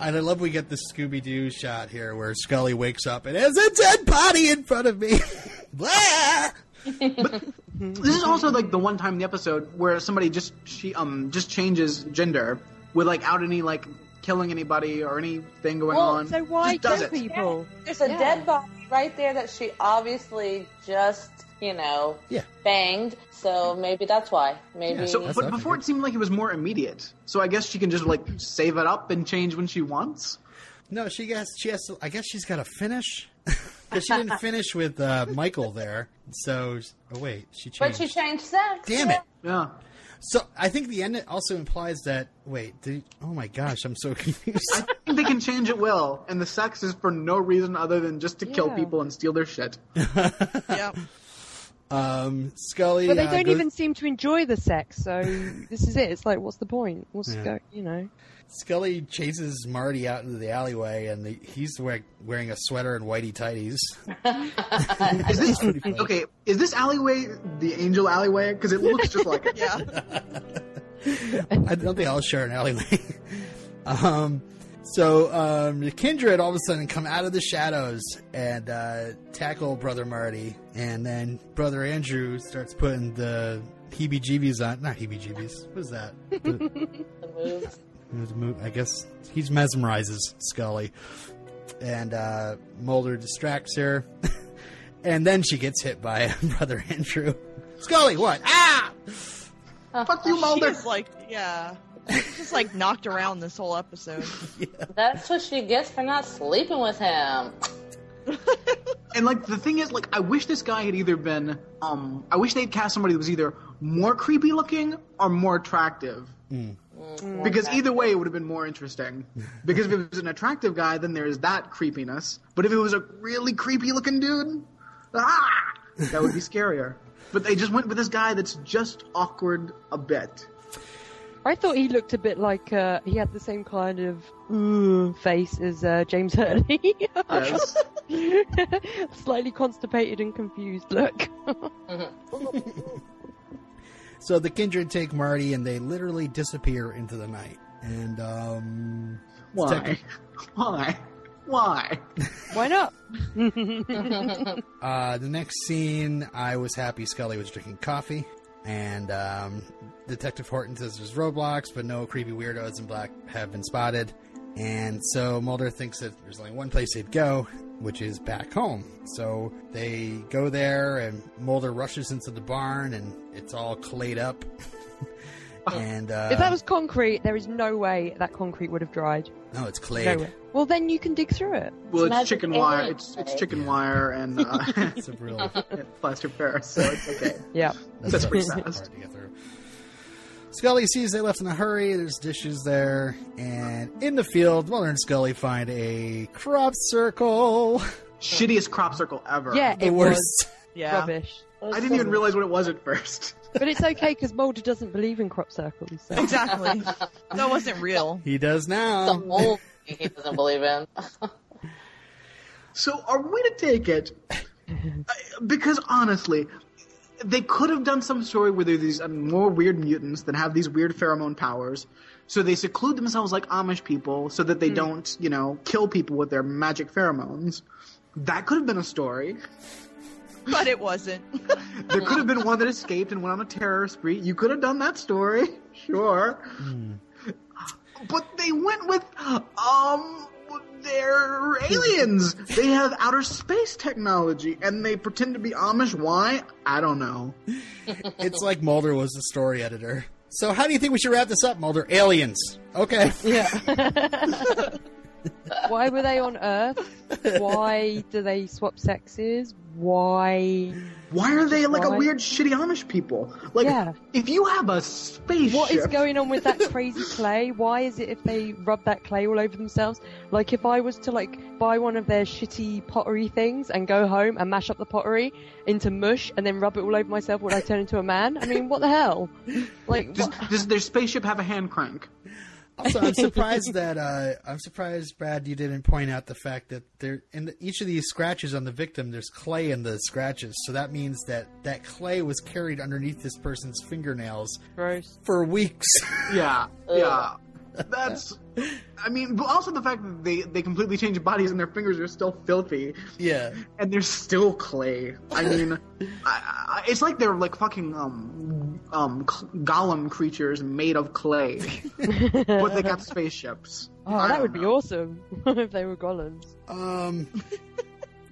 And I love we get the Scooby Doo shot here where Scully wakes up and has a dead body in front of me. Blah! This is also like the one time in the episode where somebody just she um just changes gender without any like killing anybody or anything going Well, on. So why just does kill it. people? There's a Yeah. dead body right there that she obviously just, you know, Yeah. banged. So maybe that's why. Maybe. Yeah, So, That's but before figured. it seemed like it was more immediate. So I guess she can just like save it up and change when she wants. No, she has. She has. To, I guess she's got to finish because she didn't finish with uh, Michael there. So, oh wait, she changed. but she changed sex. Damn it! Yeah. So I think the end also implies that. Wait, did, oh my gosh, I'm so confused. I think they can change it will, and the sex is for no reason other than just to kill people and steal their shit. yeah. um, Scully. But they uh, don't goes- even seem to enjoy the sex, so this is it. It's like, what's the point? What's Yeah. go, you know? Scully chases Marty out into the alleyway, and the, he's wear, wearing a sweater and whitey tighties. Is this okay? Is this alleyway the angel alleyway? Because it looks just like it. Yeah. I don't think I'll share an alleyway. um, so um, the kindred all of a sudden come out of the shadows and uh, tackle Brother Marty, and then Brother Andrew starts putting the heebie-jeebies on. Not heebie-jeebies. What is that? The- The moves. the mo- I guess he mesmerizes Scully, and uh, Mulder distracts her, and then she gets hit by Brother Andrew. Scully, what? Ah! Fuck you, Mulder. is like, yeah. She's just like knocked around this whole episode. That's what she gets for not sleeping with him. And like the thing is, like I wish this guy had either been, um, I wish they'd cast somebody that was either more creepy looking or more attractive. Because either way, it would have been more interesting. Because if it was an attractive guy, then there's that creepiness. But if it was a really creepy looking dude, ah, that would be scarier. But they just went with this guy that's just awkward a bit. I thought he looked a bit like uh, he had the same kind of mm, face as uh, James Hurley. Yes. Slightly constipated and confused look. So the kindred take Marty and they literally disappear into the night. And um, Why? Detective- Why? Why? Why not? uh, the next scene, I was happy Scully was drinking coffee. And um, Detective Horton says there's roadblocks, but no creepy weirdos in black have been spotted. And so Mulder thinks that there's only one place they'd go, which is back home. So they go there, and Mulder rushes into the barn, and it's all clayed up. and uh, if that was concrete, there is no way that concrete would have dried. no, it's clay. No. Well, then you can dig through it. Well, it's Magic chicken wire. It's it's chicken Yeah. wire and uh, It's a real. plaster Paris, so it's okay. Yeah. That's pretty hard fast. to get through. Scully sees they left in a hurry. There's dishes there, and in the field, Mulder and Scully find a crop circle. Shittiest crop circle ever. Yeah, The it worst. was Yeah. rubbish. I didn't even realize what it was at first. But it's okay because Mulder doesn't believe in crop circles. So. Exactly. That wasn't real. He does the now. whole thing he doesn't believe in. So are we to take it? uh, because honestly, they could have done some story where there's these uh, more weird mutants that have these weird pheromone powers. So they seclude themselves like Amish people so that they don't, you know, kill people with their magic pheromones. That could have been a story. But it wasn't. There could have been one that escaped and went on a terror spree. You could have done that story, sure. But they went with, um, they're aliens. They have outer space technology, and they pretend to be Amish. Why? I don't know. It's like Mulder was the story editor. So, how do you think we should wrap this up, Mulder? Aliens. Okay. Yeah. Why were they on Earth? Why do they swap sexes? Why? Why are they like a weird, shitty Amish people? Like, Yeah. if you have a spaceship, What is going on with that crazy clay? Why is it if they rub that clay all over themselves? Like if I was to like buy one of their shitty pottery things and go home and mash up the pottery into mush and then rub it all over myself, would I turn into a man? I mean, what the hell? Like, Does, does their spaceship have a hand crank? Also, I'm surprised that uh, I'm surprised, Brad, you didn't point out the fact that there in the, each of these scratches on the victim, there's clay in the scratches. So that means that that clay was carried underneath this person's fingernails gross. for weeks. Yeah, yeah. That's. I mean, but also the fact that they they completely change bodies and their fingers are still filthy Yeah. and they're still clay. I mean, I, I, it's like they're like fucking um um golem creatures made of clay, but they got spaceships. Oh, I that don't would be awesome if they were golems. Um.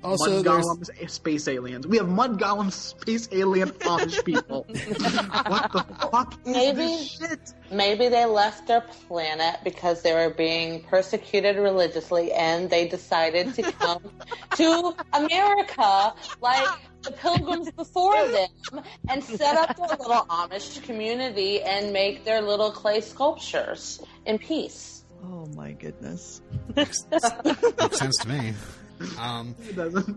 Also, mud golems, space aliens. We have mud golems, space alien Amish people. what the fuck is Maybe- this shit? Maybe they left their planet because they were being persecuted religiously and they decided to come to America like the pilgrims before them and set up their little Amish community and make their little clay sculptures in peace. Oh my goodness. makes sense to me. Um,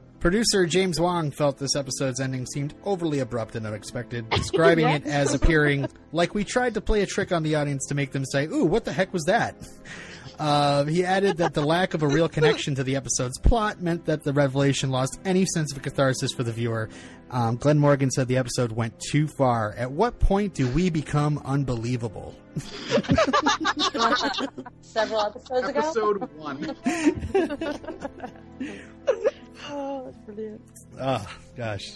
producer James Wong felt this episode's ending seemed overly abrupt and unexpected, describing it as appearing like we tried to play a trick on the audience to make them say, "Ooh, what the heck was that?" Uh, he added that the lack of a real connection to the episode's plot meant that the revelation lost any sense of catharsis for the viewer. Um, Glenn Morgan said the episode went too far. At what point do we become unbelievable? Several episodes ago. Episode one. Oh, that's brilliant. Oh gosh.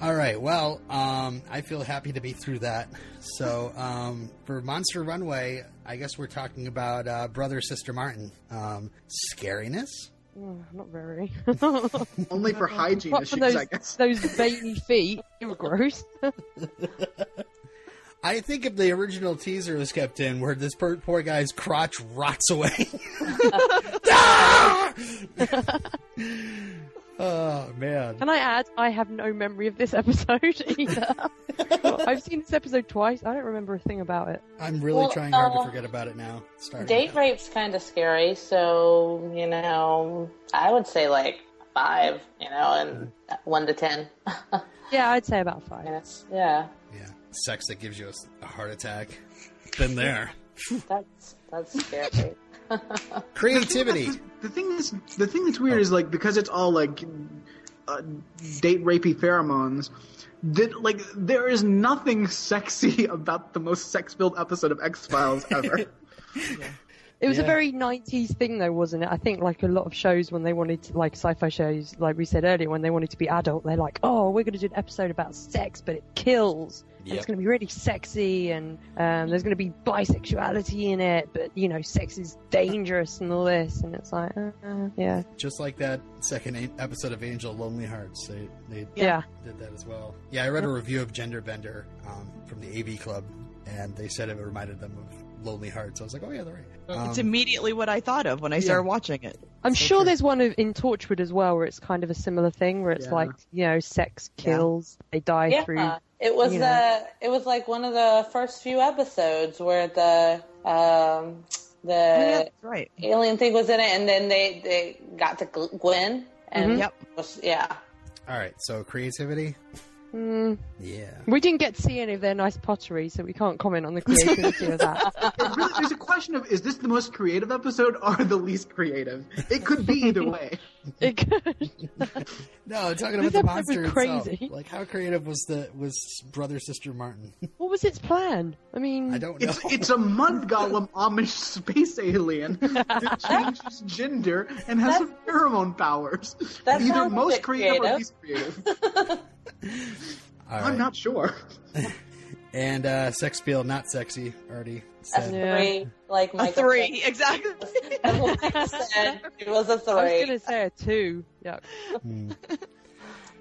All right. Well, um, I feel happy to be through that. So um, for Monster Runway, I guess we're talking about uh, brother sister Martin. Um, scariness. Oh, not very. Only for hygiene Apart issues, those, I guess. those veiny feet, they were gross. I think if the original teaser was kept in, where this poor, poor guy's crotch rots away. Ah! Oh man. Can I add, I have no memory of this episode either. I've seen this episode twice. I don't remember a thing about it. I'm really Well, trying hard to uh, forget about it now. Starting Date rape's kind of scary, so you know, I would say like five, you know, and one to ten Yeah, I'd say about five. minutes. Yeah, Yeah. Sex that gives you a heart attack. Been there. that's that's scary. Creativity. The thing is, the thing that's weird is like because it's all like uh, date rapey pheromones. That like there is nothing sexy about the most sex filled episode of X Files ever. It was Yeah. a very 90s thing, though, wasn't it? I think, like, a lot of shows when they wanted to, like, sci fi shows, like we said earlier, when they wanted to be adult, they're like, oh, we're going to do an episode about sex, but it kills. Yep. it's going to be really sexy, and um, there's going to be bisexuality in it, but, you know, sex is dangerous and all this. And it's like, uh, uh, yeah. Just like that second a- episode of Angel Lonely Hearts. They, they Yeah. did that as well. Yeah, I read a review of Gender Bender um, from the AV Club, and they said it reminded them of Lonely Hearts. I was like, oh, yeah, they're right. it's Um, immediately what I thought of when I yeah. started watching it. I'm So sure true. there's one in Torchwood as well where it's kind of a similar thing, where it's Yeah. like, you know, sex kills, they die through. Yeah, it was you the know. it was like one of the first few episodes where the um the Oh, yeah, right. alien thing was in it, and then they they got to Gwen, and Mhm. Yep. was- yeah, all right, so creativity. Mm, Yeah. we didn't get to see any of their nice pottery, so we can't comment on the creativity of that. It really, there's a question of is this the most creative episode or the least creative? It could be either way. It could. No, I'm talking about the episode monster was itself. crazy. Like, how creative was the was brother sister Martin? What was its plan? I mean, I don't know. It's it's a mud golem Amish space alien that changes gender and has some pheromone powers. That Either most bit creative, or least creative. All I'm not sure. And uh, sex feel not sexy. Already a said. Yeah. three, like A Michael three, said. exactly. As Mike said, it was a I was gonna say a two. Yeah. Hmm.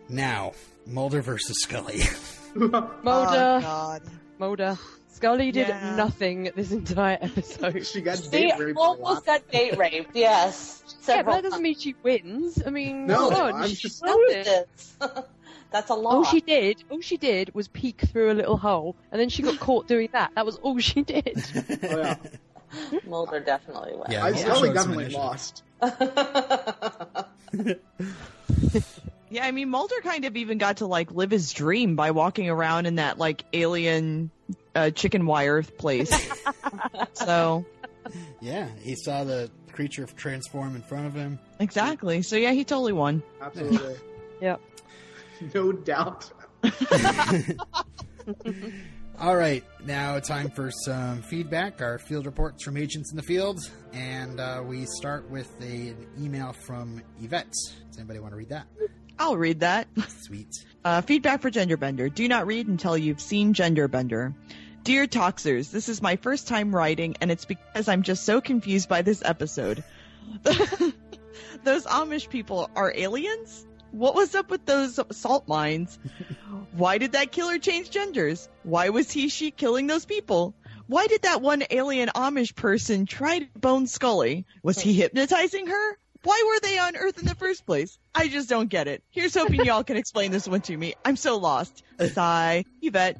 Now, Mulder versus Scully. Mulder, Oh, God. Mulder, Scully did Yeah. nothing this entire episode. she got She date raped a almost got date raped. Yes, yeah, but that doesn't mean she wins. I mean, No, come I'm she just- times. That's a lot. All she did, all she did was peek through a little hole, and then she got caught doing that. That was all she did. Oh, yeah. Mulder definitely went. Yeah, I Mulder Scully showed definitely lost. Yeah, I mean, Mulder kind of even got to like live his dream by walking around in that like alien uh, chicken wire place. so yeah, he saw the creature transform in front of him. exactly. So yeah, he totally won. Absolutely. Yep. No doubt. All right, now time for some feedback. Our field reports from agents in the field, and uh, we start with a, an email from Yvette. Does anybody want to read that? I'll read that. Sweet. Uh, feedback for Genderbender. Do not read until you've seen Genderbender. Dear Toxers, this is my first time writing, and it's because I'm just so confused by this episode. those Amish people are aliens? What was up with those salt mines? Why did that killer change genders? Why was he she killing those people? Why did that one alien Amish person try to bone Scully? Was he hypnotizing her? Why were they on Earth in the first place? I just don't get it. Here's hoping y'all can explain this one to me. I'm so lost. Sigh. Yvette.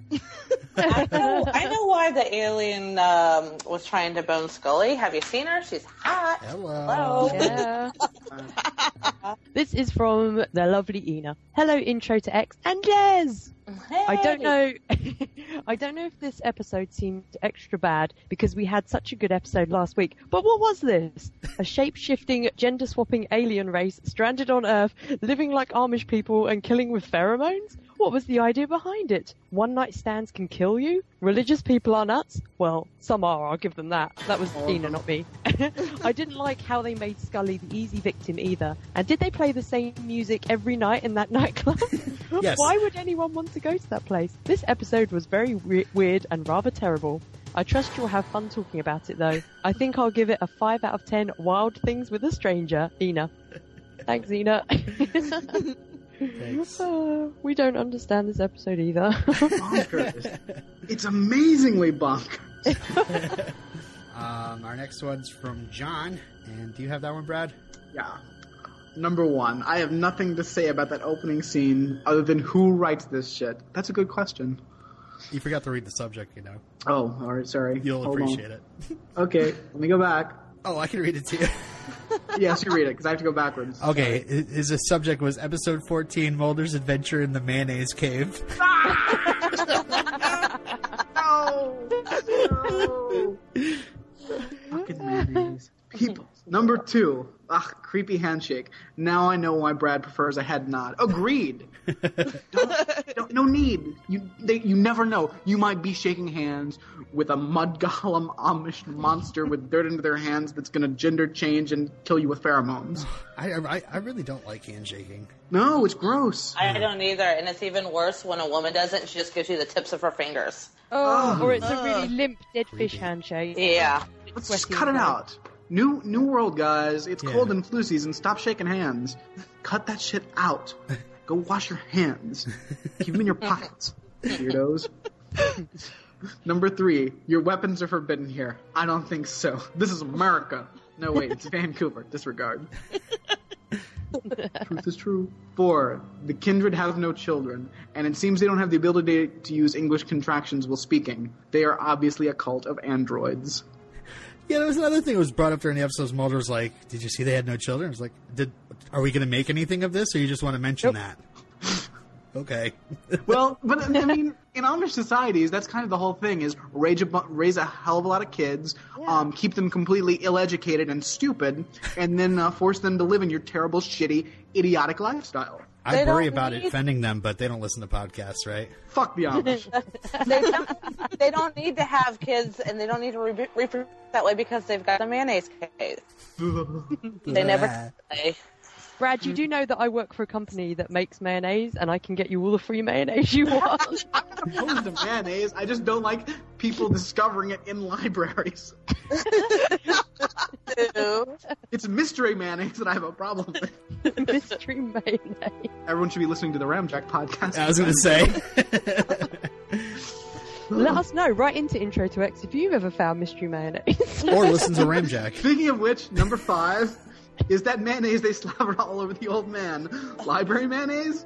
I know, I know why the alien um, was trying to bone Scully. Have you seen her? She's hot. Hello. Hello. Yeah. this is from the lovely Ina. Hello, intro to X and Les. I don't know. I don't know if this episode seemed extra bad because we had such a good episode last week. But what was this? A shape-shifting, gender-swapping alien race stranded on Earth, living like Amish people and killing with pheromones? What was the idea behind it? One night stands can kill you? Religious people are nuts? Well, some are, I'll give them that. That was Ina, not me. I didn't like how they made Scully the easy victim either. And did they play the same music every night in that nightclub? Yes. Why would anyone want to go to that place? This episode was very we- weird and rather terrible. I trust you'll have fun talking about it though. I think I'll give it a 5 out of 10 wild things with a stranger. Ina. Thanks, Ina. Thanks. Uh, we don't understand this episode either. Bonkers. it's amazingly bonkers. Um, our next one's from John, and do you have that one, Brad? Yeah. Number one, I have nothing to say about that opening scene other than who writes this shit. That's a good question. You forgot to read the subject, you know. Oh, all right, sorry. You'll Hold on. appreciate it. Okay, let me go back. Oh, I can read it to you. Yes, you read it because I have to go backwards. Okay, his his subject was episode 14, Mulder's Adventure in the Mayonnaise Cave. No! No! Fucking mayonnaise. People. Number two. Ugh, creepy handshake. Now I know why Brad prefers a head nod. Agreed. don't, don't, no need. You they, you never know. You might be shaking hands with a mud golem Amish monster with dirt into their hands that's gonna gender change and kill you with pheromones. I, I, I really don't like handshaking. No, it's gross. I don't either, and it's even worse when a woman does it and she just gives you the tips of her fingers. oh, or it's a really limp dead fish handshake. Yeah. Let's just cut it out. New New World, guys. It's Yeah. cold and flu season. Stop shaking hands. Cut that shit out. Go wash your hands. Keep them in your pockets, weirdos. Number three, your weapons are forbidden here. I don't think so. This is America. No, wait, it's Vancouver. Disregard. Truth is true. Four, the kindred have no children, and it seems they don't have the ability to use English contractions while speaking. They are obviously a cult of androids. Yeah, there was another thing that was brought up during the episode. Mulder was like, "Did you see they had no children?" It's like, "Did are we going to make anything of this, or you just want to mention that?" okay. well, but I mean, in Amish societies, that's kind of the whole thing: is raise a raise a hell of a lot of kids, um, keep them completely ill-educated and stupid, and then uh, force them to live in your terrible, shitty, idiotic lifestyle. I They worry about need- it offending them, but they don't listen to podcasts, right? Fuck the Amish. They don't, they don't need to have kids and they don't need to re- that way because they've got a mayonnaise case. They never say. Brad, you hmm. do know that I work for a company that makes mayonnaise, and I can get you all the free mayonnaise you want. I opposed to mayonnaise. I just don't like people discovering it in libraries. It's mystery mayonnaise that I have a problem with. Mystery mayonnaise. Everyone should be listening to the Ramjack podcast. I was going to say. Let us know right into Intro to X if you've ever found mystery mayonnaise. or listen to Ramjack. Speaking of which, number five is that mayonnaise they slathered all over the old man. Library mayonnaise?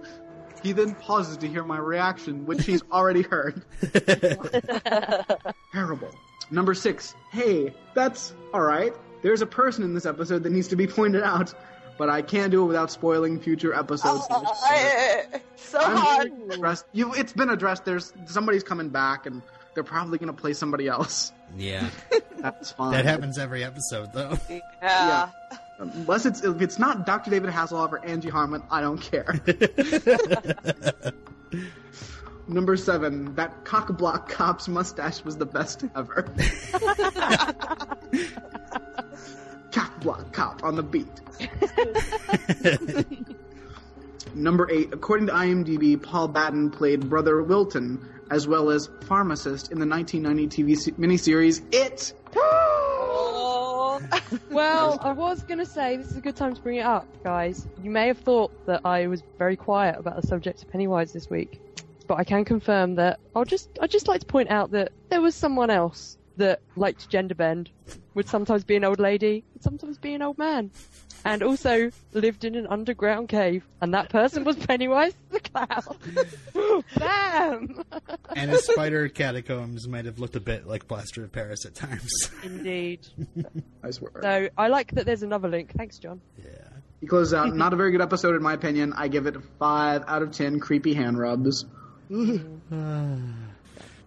He then pauses to hear my reaction, which he's already heard. Terrible. Number six. Hey, that's alright. There's a person in this episode that needs to be pointed out, but I can't do it without spoiling future episodes. Oh, so I'm hard. addressed. You, it's been addressed. There's somebody's coming back, and they're probably going to play somebody else. yeah, That's fine. that happens every episode, though. Yeah. Unless it's if it's not Dr. David Hasselhoff or Angie Harmon, I don't care. Number seven, that cock block cop's mustache was the best ever. cock block cop on the beat. Number eight, according to IMDb, Paul Batten played Brother Wilton as well as pharmacist in the 1990 TV se- miniseries It. Oh. Well, I was gonna say this is a good time to bring it up, guys. You may have thought that I was very quiet about the subject of Pennywise this week, but I can confirm that I'll just I'd just like to point out that there was someone else that liked gender bend, would sometimes be an old lady, would sometimes be an old man, and also lived in an underground cave, and that person was Pennywise the clown. Bam! and his spider catacombs might have looked a bit like Plaster of Paris at times. Indeed. I swear. So I like that there's another link. Thanks, John. yeah. He closes out. Not a very good episode, in my opinion. I give it five out of ten creepy hand rubs.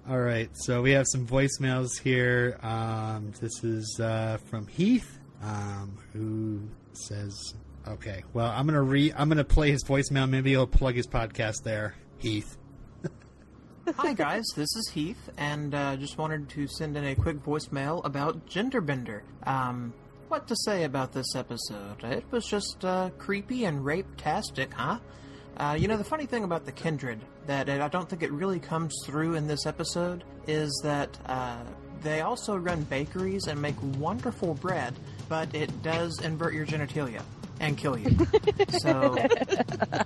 All right, so we have some voicemails here. Um, this is uh, from Heath, um, who says, "Okay, well, I'm gonna re, I'm gonna play his voicemail. Maybe he'll plug his podcast there." Heath. Hi guys, this is Heath, and uh, just wanted to send in a quick voicemail about Genderbender. Um, what to say about this episode? It was just uh, creepy and rape-tastic, huh? Uh, you know, the funny thing about the Kindred, that I don't think it really comes through in this episode, is that uh, they also run bakeries and make wonderful bread, but it does invert your genitalia and kill you. so,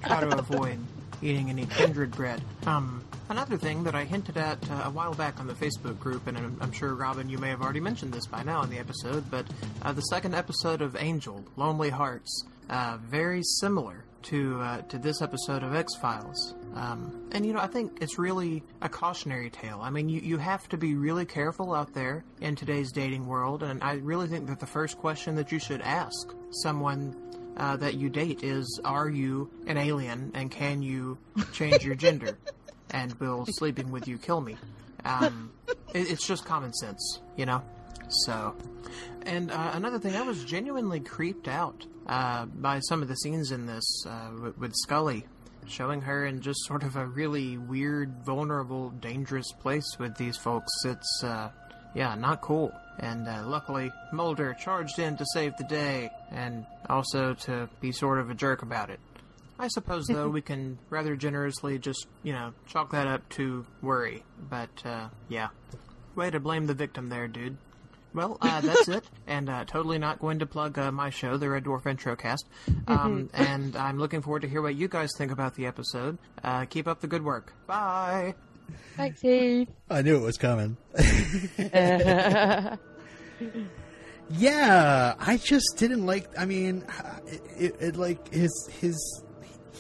try to avoid eating any kindred bread. Um, another thing that I hinted at uh, a while back on the Facebook group, and I'm, I'm sure Robin, you may have already mentioned this by now in the episode, but uh, the second episode of Angel, Lonely Hearts, uh, very similar to uh, to this episode of X Files. Um, and you know, I think it's really a cautionary tale. I mean, you, you have to be really careful out there in today's dating world, and I really think that the first question that you should ask someone uh, that you date is Are you an alien and can you change your gender? And will sleeping with you kill me? Um, it, it's just common sense, you know? So. And uh, another thing, I was genuinely creeped out uh, by some of the scenes in this uh, with, with Scully. Showing her in just sort of a really weird, vulnerable, dangerous place with these folks. It's, uh, yeah, not cool. And uh, luckily, Mulder charged in to save the day, and also to be sort of a jerk about it. I suppose, though, we can rather generously just, you know, chalk that up to worry. But, uh, yeah. Way to blame the victim there, dude. Well, uh, that's it, and uh, totally not going to plug uh, my show, the Red Dwarf Introcast. Um, and I'm looking forward to hear what you guys think about the episode. Uh, keep up the good work. Bye. Thanks, Heath. I knew it was coming. yeah, I just didn't like. I mean, it, it, it like his his.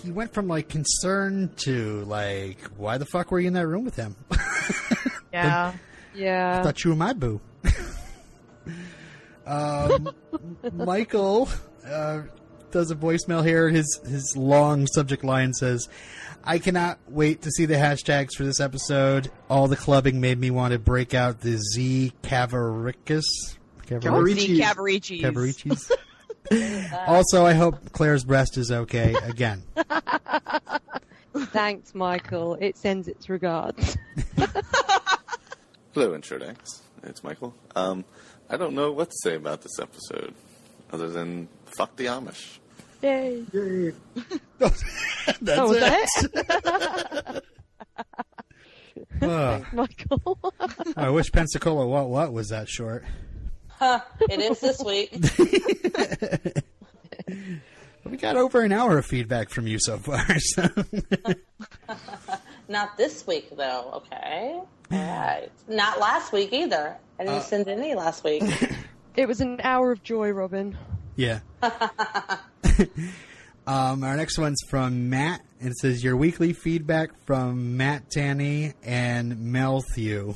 He went from like concern to like, why the fuck were you in that room with him? Yeah. I yeah. thought you were my boo. Um, Michael uh, does a voicemail here. His his long subject line says, "I cannot wait to see the hashtags for this episode. All the clubbing made me want to break out the Z Cavaricci." Cavaricis. Cavaricis. Cavaricis. also, I hope Claire's breast is okay again. Thanks, Michael. It sends its regards. Hello, Introdex. It's Michael. Um, I don't know what to say about this episode, other than fuck the Amish. Yay. Yay. That's Oh, was it. that it? Ah. Michael. I wish Pensacola what what was that short. Huh, it is this week. We got over an hour of feedback from you so far. So. Not this week, though, okay? Alright. Not last week either. I didn't send any last week. it was an hour of joy, Robin. Yeah. um, our next one's from Matt. and It says your weekly feedback from Matt Tanney and Mel Thew.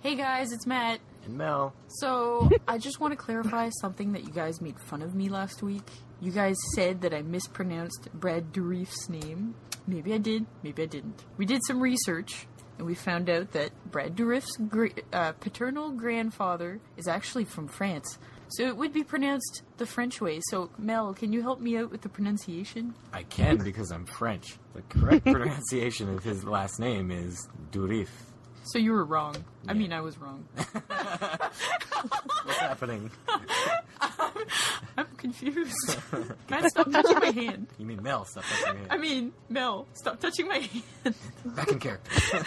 Hey guys, it's Matt. And Mel. So, I just want to clarify something that you guys made fun of me last week. You guys said that I mispronounced Brad Dourif's name. Maybe I did, maybe I didn't. We did some research, and we found out that Brad Dourif's gr- uh, paternal grandfather is actually from France. So it would be pronounced the French way. So Mel, can you help me out with the pronunciation? I can because I'm French. The correct pronunciation of his last name is Durif. So you were wrong. I mean, I was wrong. What's happening? I'm confused. Matt, stop touching my hand. You mean Mel? Stop touching your I mean, Mel, stop touching my hand. Back in character.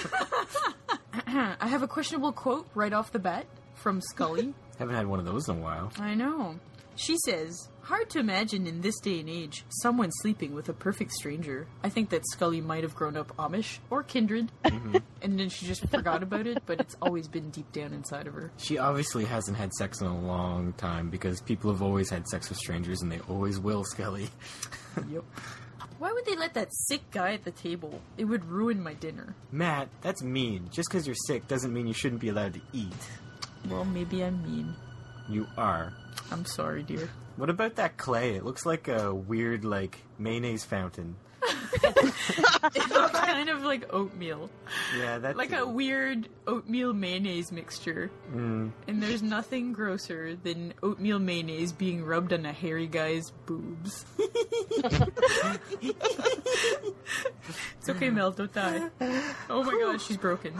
I have a questionable quote right off the bat from Scully. Haven't had one of those in a while. I know. She says, Hard to imagine in this day and age someone sleeping with a perfect stranger. I think that Scully might have grown up Amish or kindred, mm-hmm. and then she just forgot about it, but it's always been deep down inside of her. She obviously hasn't had sex in a long time because people have always had sex with strangers and they always will, Scully. Yep. Why would they let that sick guy at the table? It would ruin my dinner. Matt, that's mean. Just because you're sick doesn't mean you shouldn't be allowed to eat. Well, maybe I'm mean. You are. I'm sorry, dear. What about that clay? It looks like a weird, like, mayonnaise fountain. It looks kind of like oatmeal. Yeah, that's Like a weird oatmeal mayonnaise mixture. Mm, And there's nothing grosser than oatmeal mayonnaise being rubbed on a hairy guy's boobs. it's okay, Mel, don't die. Oh my god, she's broken.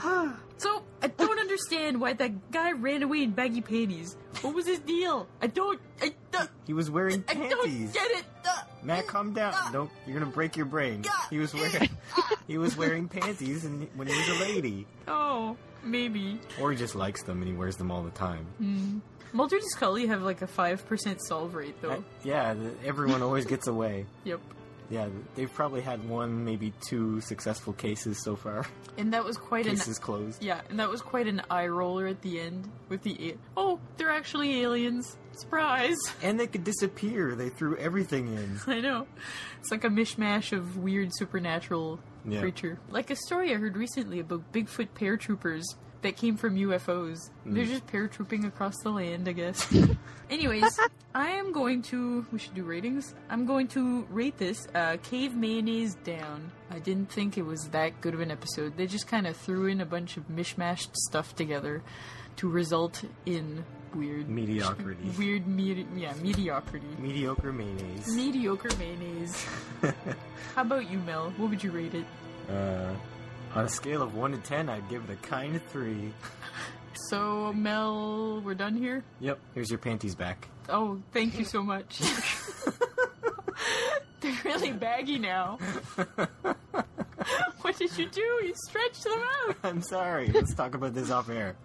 So, I don't understand why that guy ran away in baggy panties. What was his deal? I don't. I, don't- he was wearing I don't get it. Uh, Matt, calm down. Don't. You're gonna break your brain. He was wearing. he was wearing panties and when he was a lady, Oh, maybe. or he just likes them and he wears them all the time. Mulder and Scully have like a 5% solve rate, though. Uh, yeah, everyone always gets away. Yep. Yeah, they've probably had one, maybe two successful cases so far. And that was quite an Cases closed. Yeah, and that was quite an eye roller at the end with the a- oh, they're actually aliens. Surprise! And they could disappear. They threw everything in. I know. It's like a mishmash of weird supernatural Yeah. creature. Like a story I heard recently about Bigfoot paratroopers that came from UFOs. They're Mm. just paratrooping across the land, I guess. Anyways, I am going to. We should do ratings. I'm going to rate this uh, Cave Mayonnaise down. I didn't think it was that good of an episode. They just kind of threw in a bunch of mishmashed stuff together to result in weird. Mediocrity. Weird, medi- yeah, mediocrity. Mediocre mayonnaise. Mediocre mayonnaise. How about you, Mel? What would you rate it? Uh, on a scale of 1 to 10, I'd give it a kind of 3. So, Mel, we're done here? Yep, here's your panties back. Oh, thank you so much. They're really baggy now. what did you do? You stretched them out. I'm sorry. Let's talk about this off air.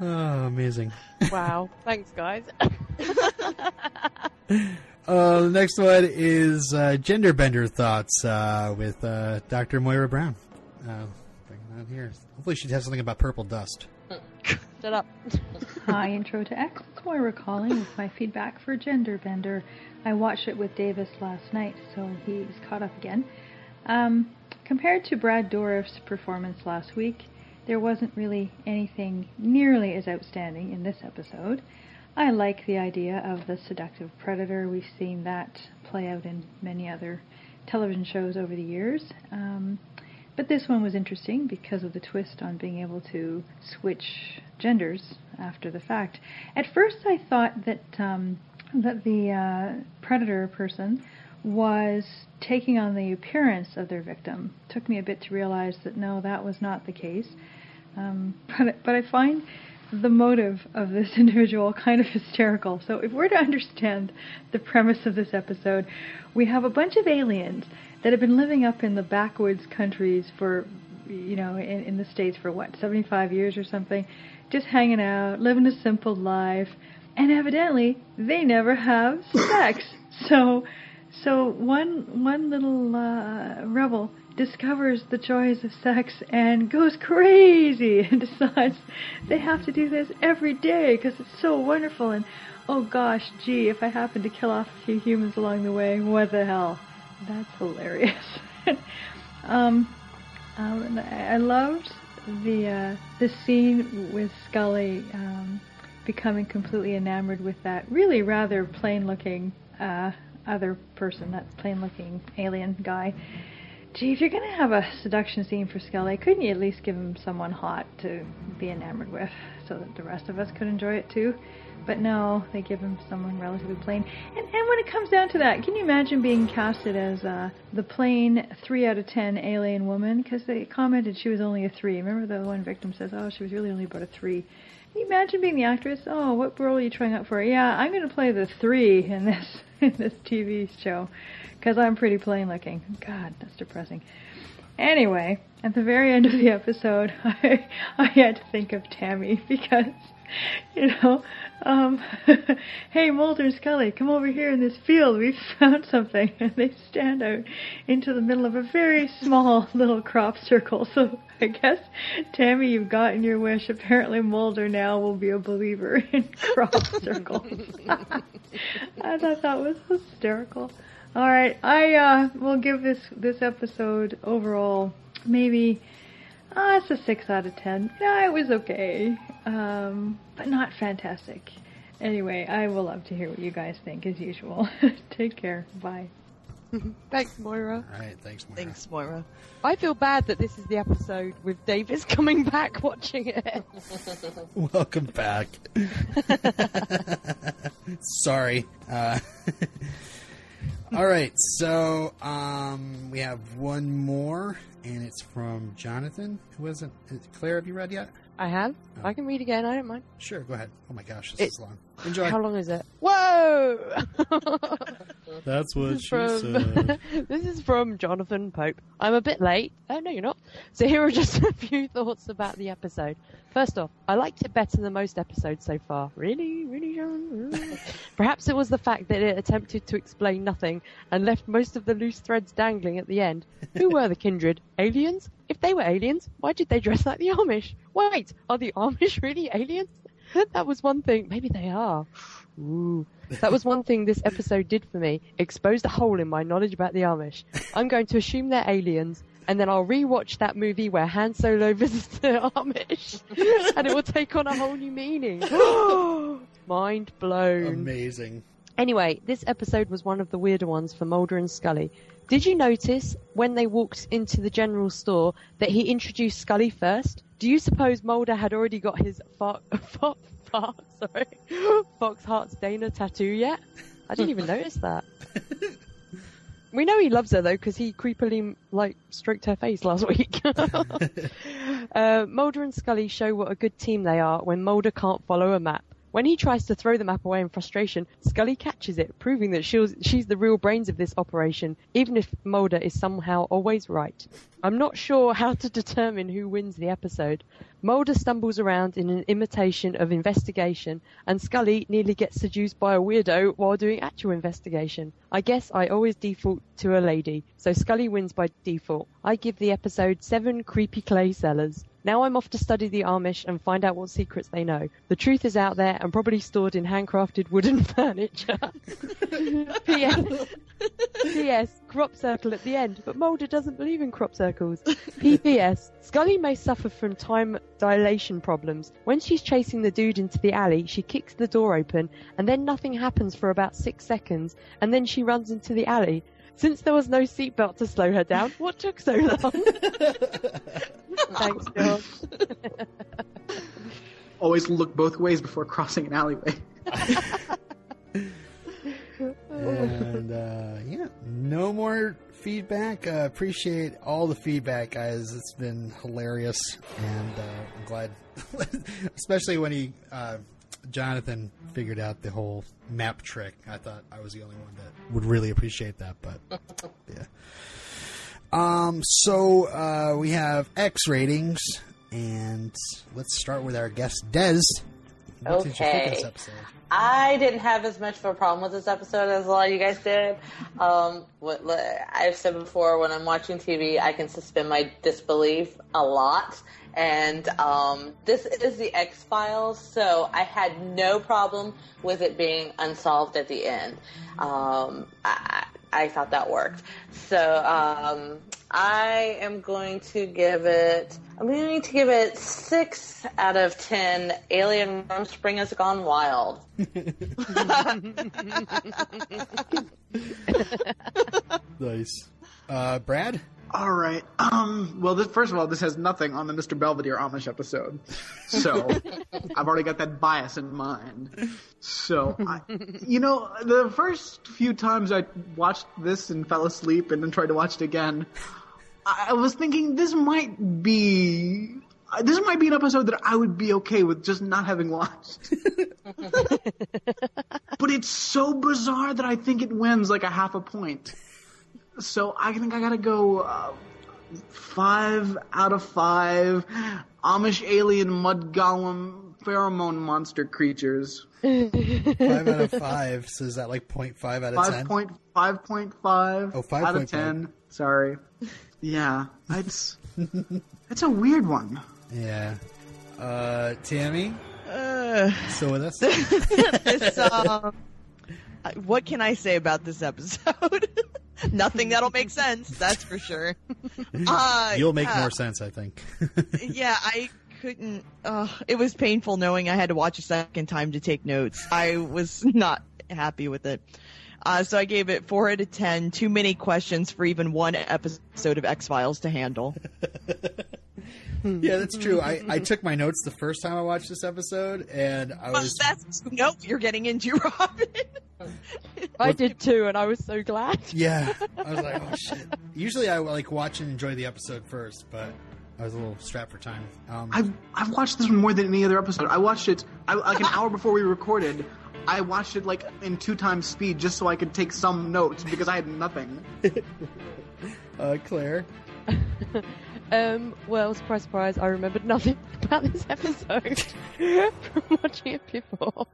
Oh, amazing. Wow. Thanks, guys. Uh, the next one is uh, gender bender thoughts uh, with uh, Dr. Moira Brown. Uh, bring it on here. Hopefully, she has something about purple dust. Shut up. Hi, Intro to X. Moira calling with my feedback for Gender Bender. I watched it with Davis last night, so he's caught up again. Um, compared to Brad Dourif's performance last week, there wasn't really anything nearly as outstanding in this episode. I like the idea of the seductive predator. We've seen that play out in many other television shows over the years. Um, but this one was interesting because of the twist on being able to switch genders after the fact. At first, I thought that um, that the uh, predator person was taking on the appearance of their victim. took me a bit to realize that no, that was not the case. Um, but but I find the motive of this individual kind of hysterical. So if we're to understand the premise of this episode, we have a bunch of aliens that have been living up in the backwoods countries for, you know, in, in the states for what, 75 years or something, just hanging out, living a simple life, and evidently they never have sex. So, so one one little uh, rebel discovers the joys of sex and goes crazy and decides they have to do this every day because it's so wonderful and oh gosh, gee, if I happen to kill off a few humans along the way, what the hell? That's hilarious. um, um, I loved the uh, the scene with Scully um, becoming completely enamored with that really rather plain looking uh, other person, that plain looking alien guy. Gee, if you're gonna have a seduction scene for Scully, couldn't you at least give him someone hot to be enamored with, so that the rest of us could enjoy it too? But no, they give him someone relatively plain. And and when it comes down to that, can you imagine being casted as uh, the plain three out of ten alien woman? Because they commented she was only a three. Remember the one victim says, "Oh, she was really only about a three. Can you imagine being the actress? Oh, what role are you trying out for? Yeah, I'm going to play the three in this in this TV show because I'm pretty plain looking. God, that's depressing. Anyway, at the very end of the episode, I I had to think of Tammy because you know, um, hey Mulder and Scully, come over here in this field. We found something, and they stand out into the middle of a very small little crop circle. So I guess Tammy, you've gotten your wish. Apparently, Mulder now will be a believer in crop circles. I thought that was hysterical. All right, I uh, will give this this episode overall maybe uh, it's a six out of ten. Yeah, it was okay, um, but not fantastic. Anyway, I will love to hear what you guys think as usual. Take care. Bye. Thanks, Moira. All right, thanks, Moira. Thanks, Moira. I feel bad that this is the episode with Davis coming back watching it. Welcome back. Sorry. Uh, all right, so um, we have one more, and it's from Jonathan. Who wasn't? Claire, have you read yet? I have. Oh. I can read again. I don't mind. Sure, go ahead. Oh my gosh, this It- is long. Enjoy. How long is it? Whoa! That's what This is from this is from Jonathan Pope. I'm a bit late. Oh no, you're not. So here are just a few thoughts about the episode. First off, I liked it better than most episodes so far. Really, really, John. Really? Perhaps it was the fact that it attempted to explain nothing and left most of the loose threads dangling at the end. Who were the kindred? Aliens? If they were aliens, why did they dress like the Amish? Wait, are the Amish really aliens? That was one thing. Maybe they are. Ooh. That was one thing this episode did for me. Exposed a hole in my knowledge about the Amish. I'm going to assume they're aliens, and then I'll rewatch that movie where Han Solo visits the Amish, and it will take on a whole new meaning. Mind blown. Amazing. Anyway, this episode was one of the weirder ones for Mulder and Scully. Did you notice when they walked into the general store that he introduced Scully first? Do you suppose Mulder had already got his fo- fo- fo- sorry, Fox Hearts Dana tattoo yet? I didn't even notice that. We know he loves her though because he creepily like stroked her face last week. uh, Mulder and Scully show what a good team they are when Mulder can't follow a map. When he tries to throw the map away in frustration, Scully catches it, proving that she's, she's the real brains of this operation, even if Mulder is somehow always right. I'm not sure how to determine who wins the episode. Mulder stumbles around in an imitation of investigation, and Scully nearly gets seduced by a weirdo while doing actual investigation. I guess I always default to a lady, so Scully wins by default. I give the episode seven creepy clay sellers. Now I'm off to study the Amish and find out what secrets they know. The truth is out there and probably stored in handcrafted wooden furniture. P.S. P.S. Crop circle at the end, but Mulder doesn't believe in crop circles. P.P.S. Scully may suffer from time dilation problems. When she's chasing the dude into the alley, she kicks the door open, and then nothing happens for about six seconds, and then she runs into the alley. Since there was no seatbelt to slow her down, what took so long? Thanks, John. Always look both ways before crossing an alleyway. and uh, yeah, no more feedback. Uh, appreciate all the feedback, guys. It's been hilarious, and uh, I'm glad, especially when he uh, Jonathan figured out the whole map trick. I thought I was the only one that would really appreciate that, but yeah. Um, so uh, we have X ratings, and let's start with our guest Des. What did you think this Okay. I didn't have as much of a problem with this episode as a lot of you guys did. Um, what I've said before, when I'm watching TV, I can suspend my disbelief a lot. And um, this is the X Files, so I had no problem with it being unsolved at the end. Um, I, I thought that worked. So um, I am going to give it. I'm going to give it six out of ten. Alien Rumspring has gone wild. Nice. Uh, Brad? All right. Um. Well, this, first of all, this has nothing on the Mr. Belvedere Amish episode, so I've already got that bias in mind. So, I, you know, the first few times I watched this and fell asleep, and then tried to watch it again, I, I was thinking this might be. This might be an episode that I would be okay with just not having watched. but it's so bizarre that I think it wins like a half a point. So I think I gotta go uh, five out of five. Amish alien mud golem pheromone monster creatures. Five out of five. So is that like 0.5 out of Five ten? point five point five. Oh, out of 5.5. ten. Sorry. Yeah, it's it's a weird one. Yeah. Uh, Tammy, Uh, still with us? this, um, what can I say about this episode? Nothing that'll make sense, that's for sure. Uh, You'll make yeah, more sense, I think. Yeah, I couldn't. Uh, it was painful knowing I had to watch a second time to take notes. I was not happy with it. Uh, so I gave it four out of ten. Too many questions for even one episode of X Files to handle. yeah, that's true. I, I took my notes the first time I watched this episode, and I But was that's nope. You're getting into Robin. I did too, and I was so glad. yeah. I was like, oh shit. Usually I like watch and enjoy the episode first, but I was a little strapped for time. Um, I've I've watched this one more than any other episode. I watched it I, like an hour before we recorded. I watched it like in two times speed just so I could take some notes because I had nothing. uh, Claire. Um, well, surprise, surprise, I remembered nothing about this episode from watching it before.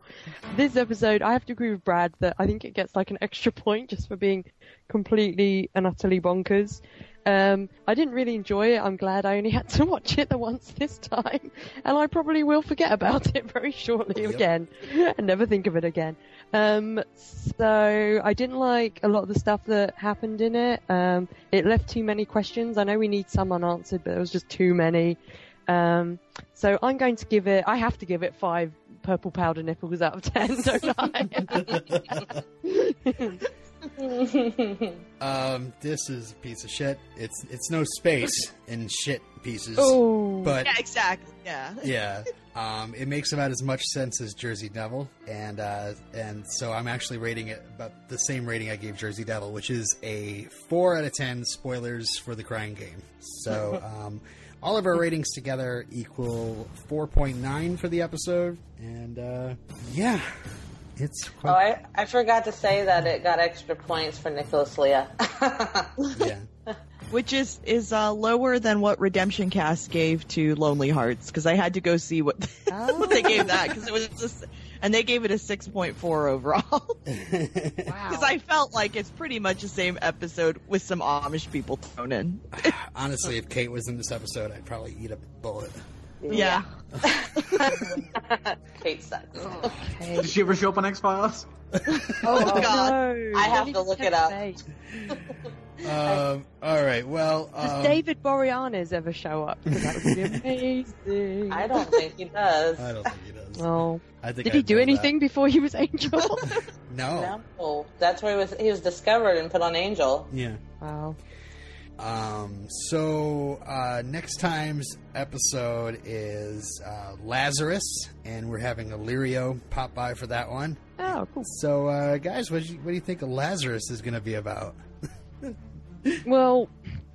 This episode, I have to agree with Brad that I think it gets like an extra point just for being completely and utterly bonkers. Um, I didn't really enjoy it. I'm glad I only had to watch it the once this time, and I probably will forget about it very shortly Yep. again and never think of it again. Um, so I didn't like a lot of the stuff that happened in it. Um, it left too many questions. I know we need some unanswered, but there was just too many. Um, so I'm going to give it. I have to give it five purple powder nipples out of ten, don't I? Um, this is a piece of shit. It's it's no space in shit pieces, oh, but yeah, exactly. Yeah. yeah, um, it makes about as much sense as Jersey Devil, and uh, and so I'm actually rating it about the same rating I gave Jersey Devil, which is a four out of ten. Spoilers for the Crying Game. So um, all of our ratings together equal four point nine for the episode, and uh, yeah, it's Oh, I, I forgot to say that it got extra points for Nicholas Lea. yeah. Which is is uh, lower than what Redemption Cast gave to Lonely Hearts because I had to go see what, what they gave that because it was just, and they gave it a six point four overall because I felt like it's pretty much the same episode with some Amish people thrown in. Honestly, if Kate was in this episode, I'd probably eat a bullet. Yeah, Kate sucks. Did she ever show up on X Files? Oh, God. no. I have to look it up. Um, all right. Well, Does um, David Boreanaz ever show up? that would be amazing. I don't think he does. I don't think he does. Oh, I think did he I'd do know anything before he was Angel? No. No, that's where he was. He was discovered and put on Angel. Yeah. wow. Um, so uh, next time's episode is uh, Lazarus, and we're having Illyrio pop by for that one. Oh, cool. So, uh, guys, what do, you, what do you think Lazarus is going to be about? Well,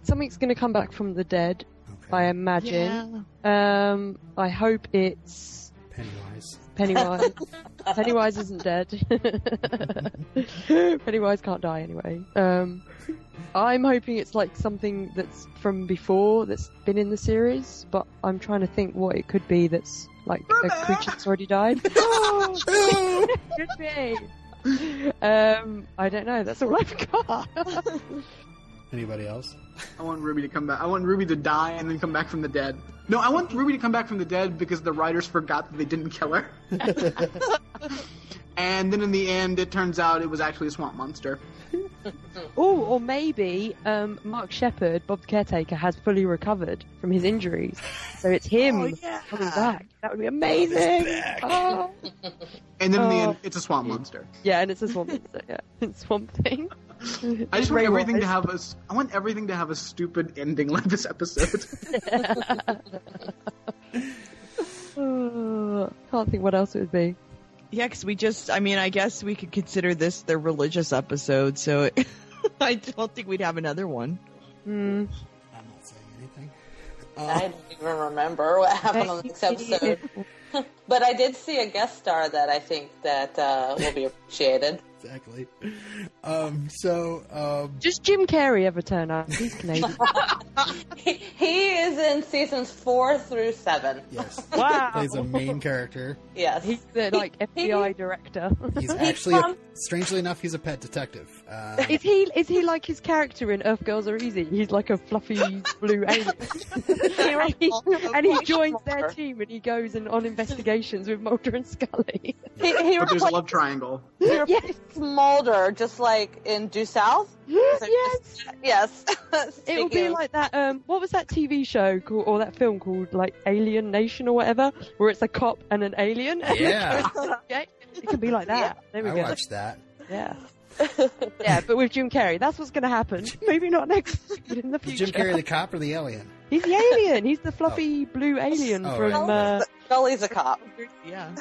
something's going to come back from the dead, Okay. I imagine. Um, I hope it's Pennywise. Pennywise. Pennywise isn't dead. Pennywise can't die anyway. Um, I'm hoping it's like something that's from before that's been in the series, but I'm trying to think what it could be that's like a creature that's already died. Oh, could be. Um, I don't know. That's all I've got. Anybody else? I want Ruby to come back. I want Ruby to die and then come back from the dead. No, I want Ruby to come back from the dead because the writers forgot that they didn't kill her. and then in the end, it turns out it was actually a swamp monster. Oh, or maybe um, Mark Sheppard, Bob the caretaker, has fully recovered from his injuries, so it's him Oh, yeah. coming back. That would be amazing. Oh. And then in the Oh. end, it's a swamp monster. Yeah, and it's a swamp monster. Yeah, it's Swamp Thing. I just want everything to have a. s- I want everything to have a stupid ending like this episode. Uh, can't think what else it would be. Yeah, because we just, I mean, I guess we could consider this the religious episode, so I don't think we'd have another one. Hmm. I'm not saying anything. I don't even remember what happened on this episode. but I did see a guest star that I think that uh, will be appreciated. Exactly. Um, so, um, Does Jim Carrey ever turn up? He's Canadian. he, he is in seasons four through seven. yes, wow. plays a main character. Yes. He's the like FBI director. He's actually, a, strangely enough, he's a pet detective. Uh, Is he is he like his character in Earth Girls Are Easy? He's like a fluffy blue alien, and he, and he joins their team and he goes and on investigations with Mulder and Scully. He, he but there's a love triangle. yes, replaced Mulder, just like in Due South. yes. Yes. It will be of- like that. Um, what was that TV show called, or that film called, like Alien Nation or whatever, where it's a cop and an alien? Yeah. okay. It can be like that. There we I go. watched that. Yeah. yeah, but with Jim Carrey, that's what's going to happen. Maybe not next, but in the Is future. Jim Carrey the cop or the alien? He's the alien. He's the fluffy blue alien Oh, from. right. Uh, Scully's a cop. Yeah.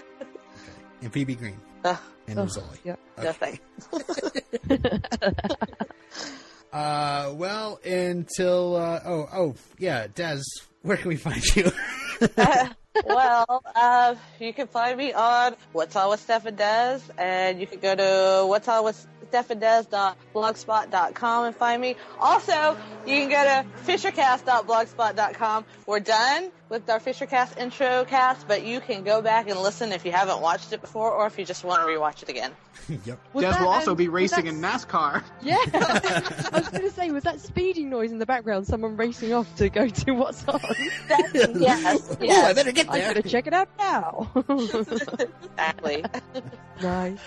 And Phoebe Green. Ugh. And Oh, Rizzoli. yeah. Nothing. Uh, well, until, uh, oh, oh, yeah, Des, where can we find you? well, uh, you can find me on What's All with Steph and Des, and you can go to What's All with Steph and find me. Also, you can go to FisherCast.blogspot.com. We're done with our FisherCast intro cast, but you can go back and listen if you haven't watched it before, or if you just want to rewatch it again. yep. was Des will also um, be racing in NASCAR. Yeah. I was going to say, was that speeding noise in the background? Someone racing off to go to what's on? yes, Oh, I better get there. going to check it out now. exactly. nice.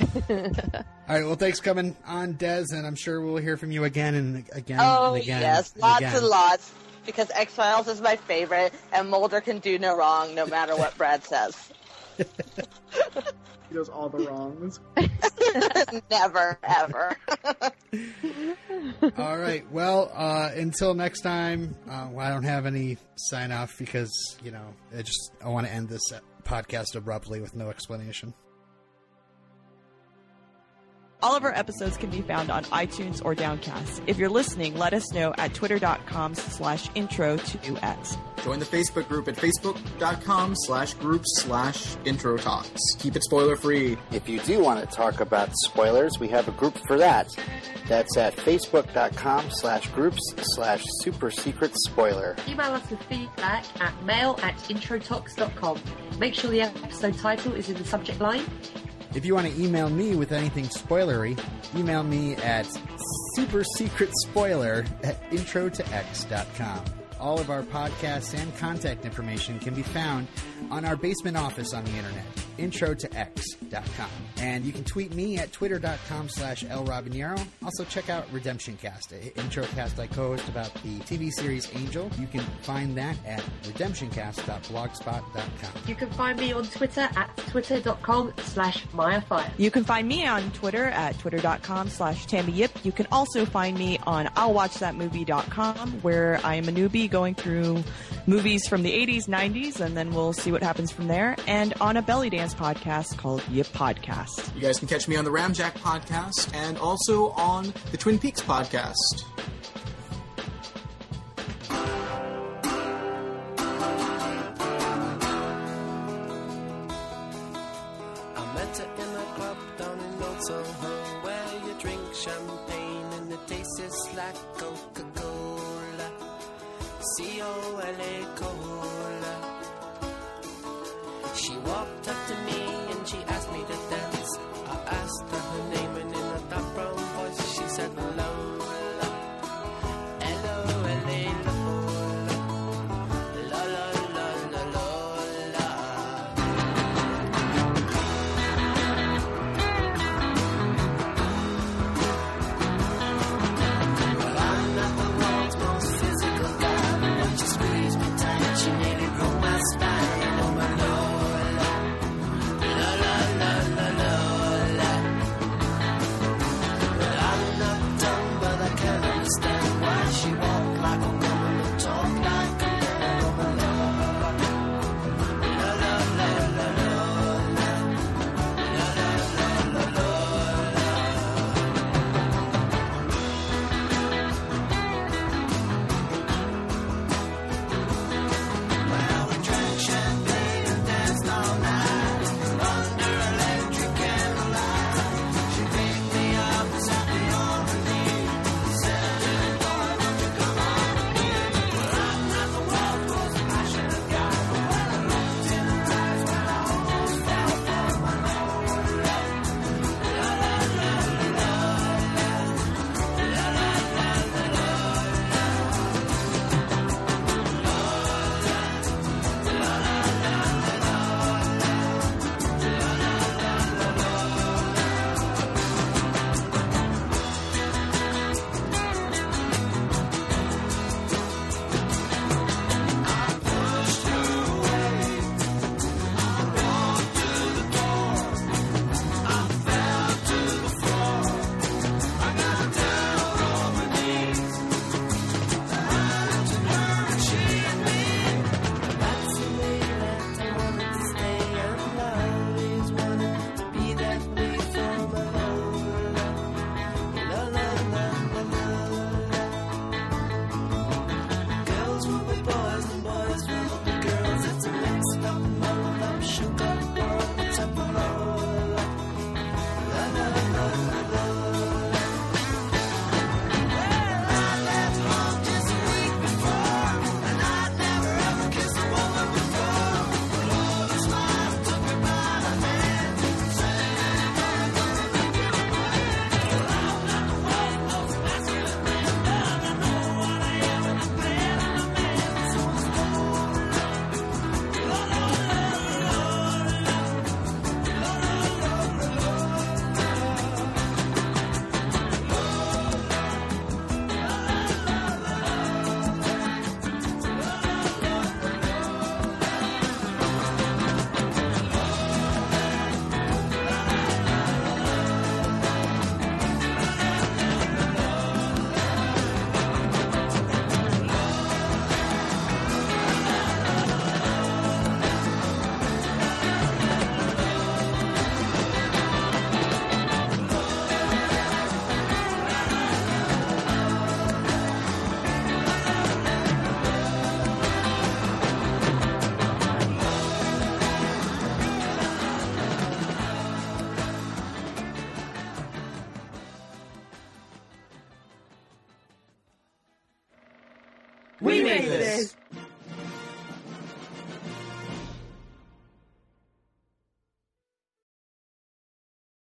All right, well, thanks for coming on, Des, and I'm sure we'll hear from you again and again Oh, and again. Oh, yes, and lots again. and lots. Because X Files is my favorite, and Mulder can do no wrong no matter what Brad says. He does all the wrongs. Never, ever. All right, well, uh, until next time, uh, well, I don't have any sign off because, you know, I just I want to end this podcast abruptly with no explanation. All of our episodes can be found on iTunes or Downcast. If you're listening, let us know at twitter.com slash intro to X. Join the Facebook group at facebook.com slash groups slash intro talks. Keep it spoiler free. If you do want to talk about spoilers, we have a group for that. That's at facebook.com slash groups slash super secret spoiler. Email us with feedback at mail at introtox.com. Make sure the episode title is in the subject line. If you want to email me with anything spoilery, email me at supersecretspoiler at introtox.com. All of our podcasts and contact information can be found on our basement office on the internet, introtox.com. And you can tweet me at twitter.com slash lrobinero. Also check out Redemption Cast, a introcast I co-host about the TV series Angel. You can find that at redemptioncast.blogspot.com. You can find me on Twitter at twitter.com slash mayafire. You can find me on Twitter at twitter.com slash Tammy Yip. You can also find me on I'llWatchThatMovie.com where I am a newbie going through movies from the 80s, 90s, and then we'll see what happens from there. And on a belly dance podcast called Yip Podcast. You guys can catch me on the Ramjack podcast and also on the Twin Peaks podcast. I met her walked up to me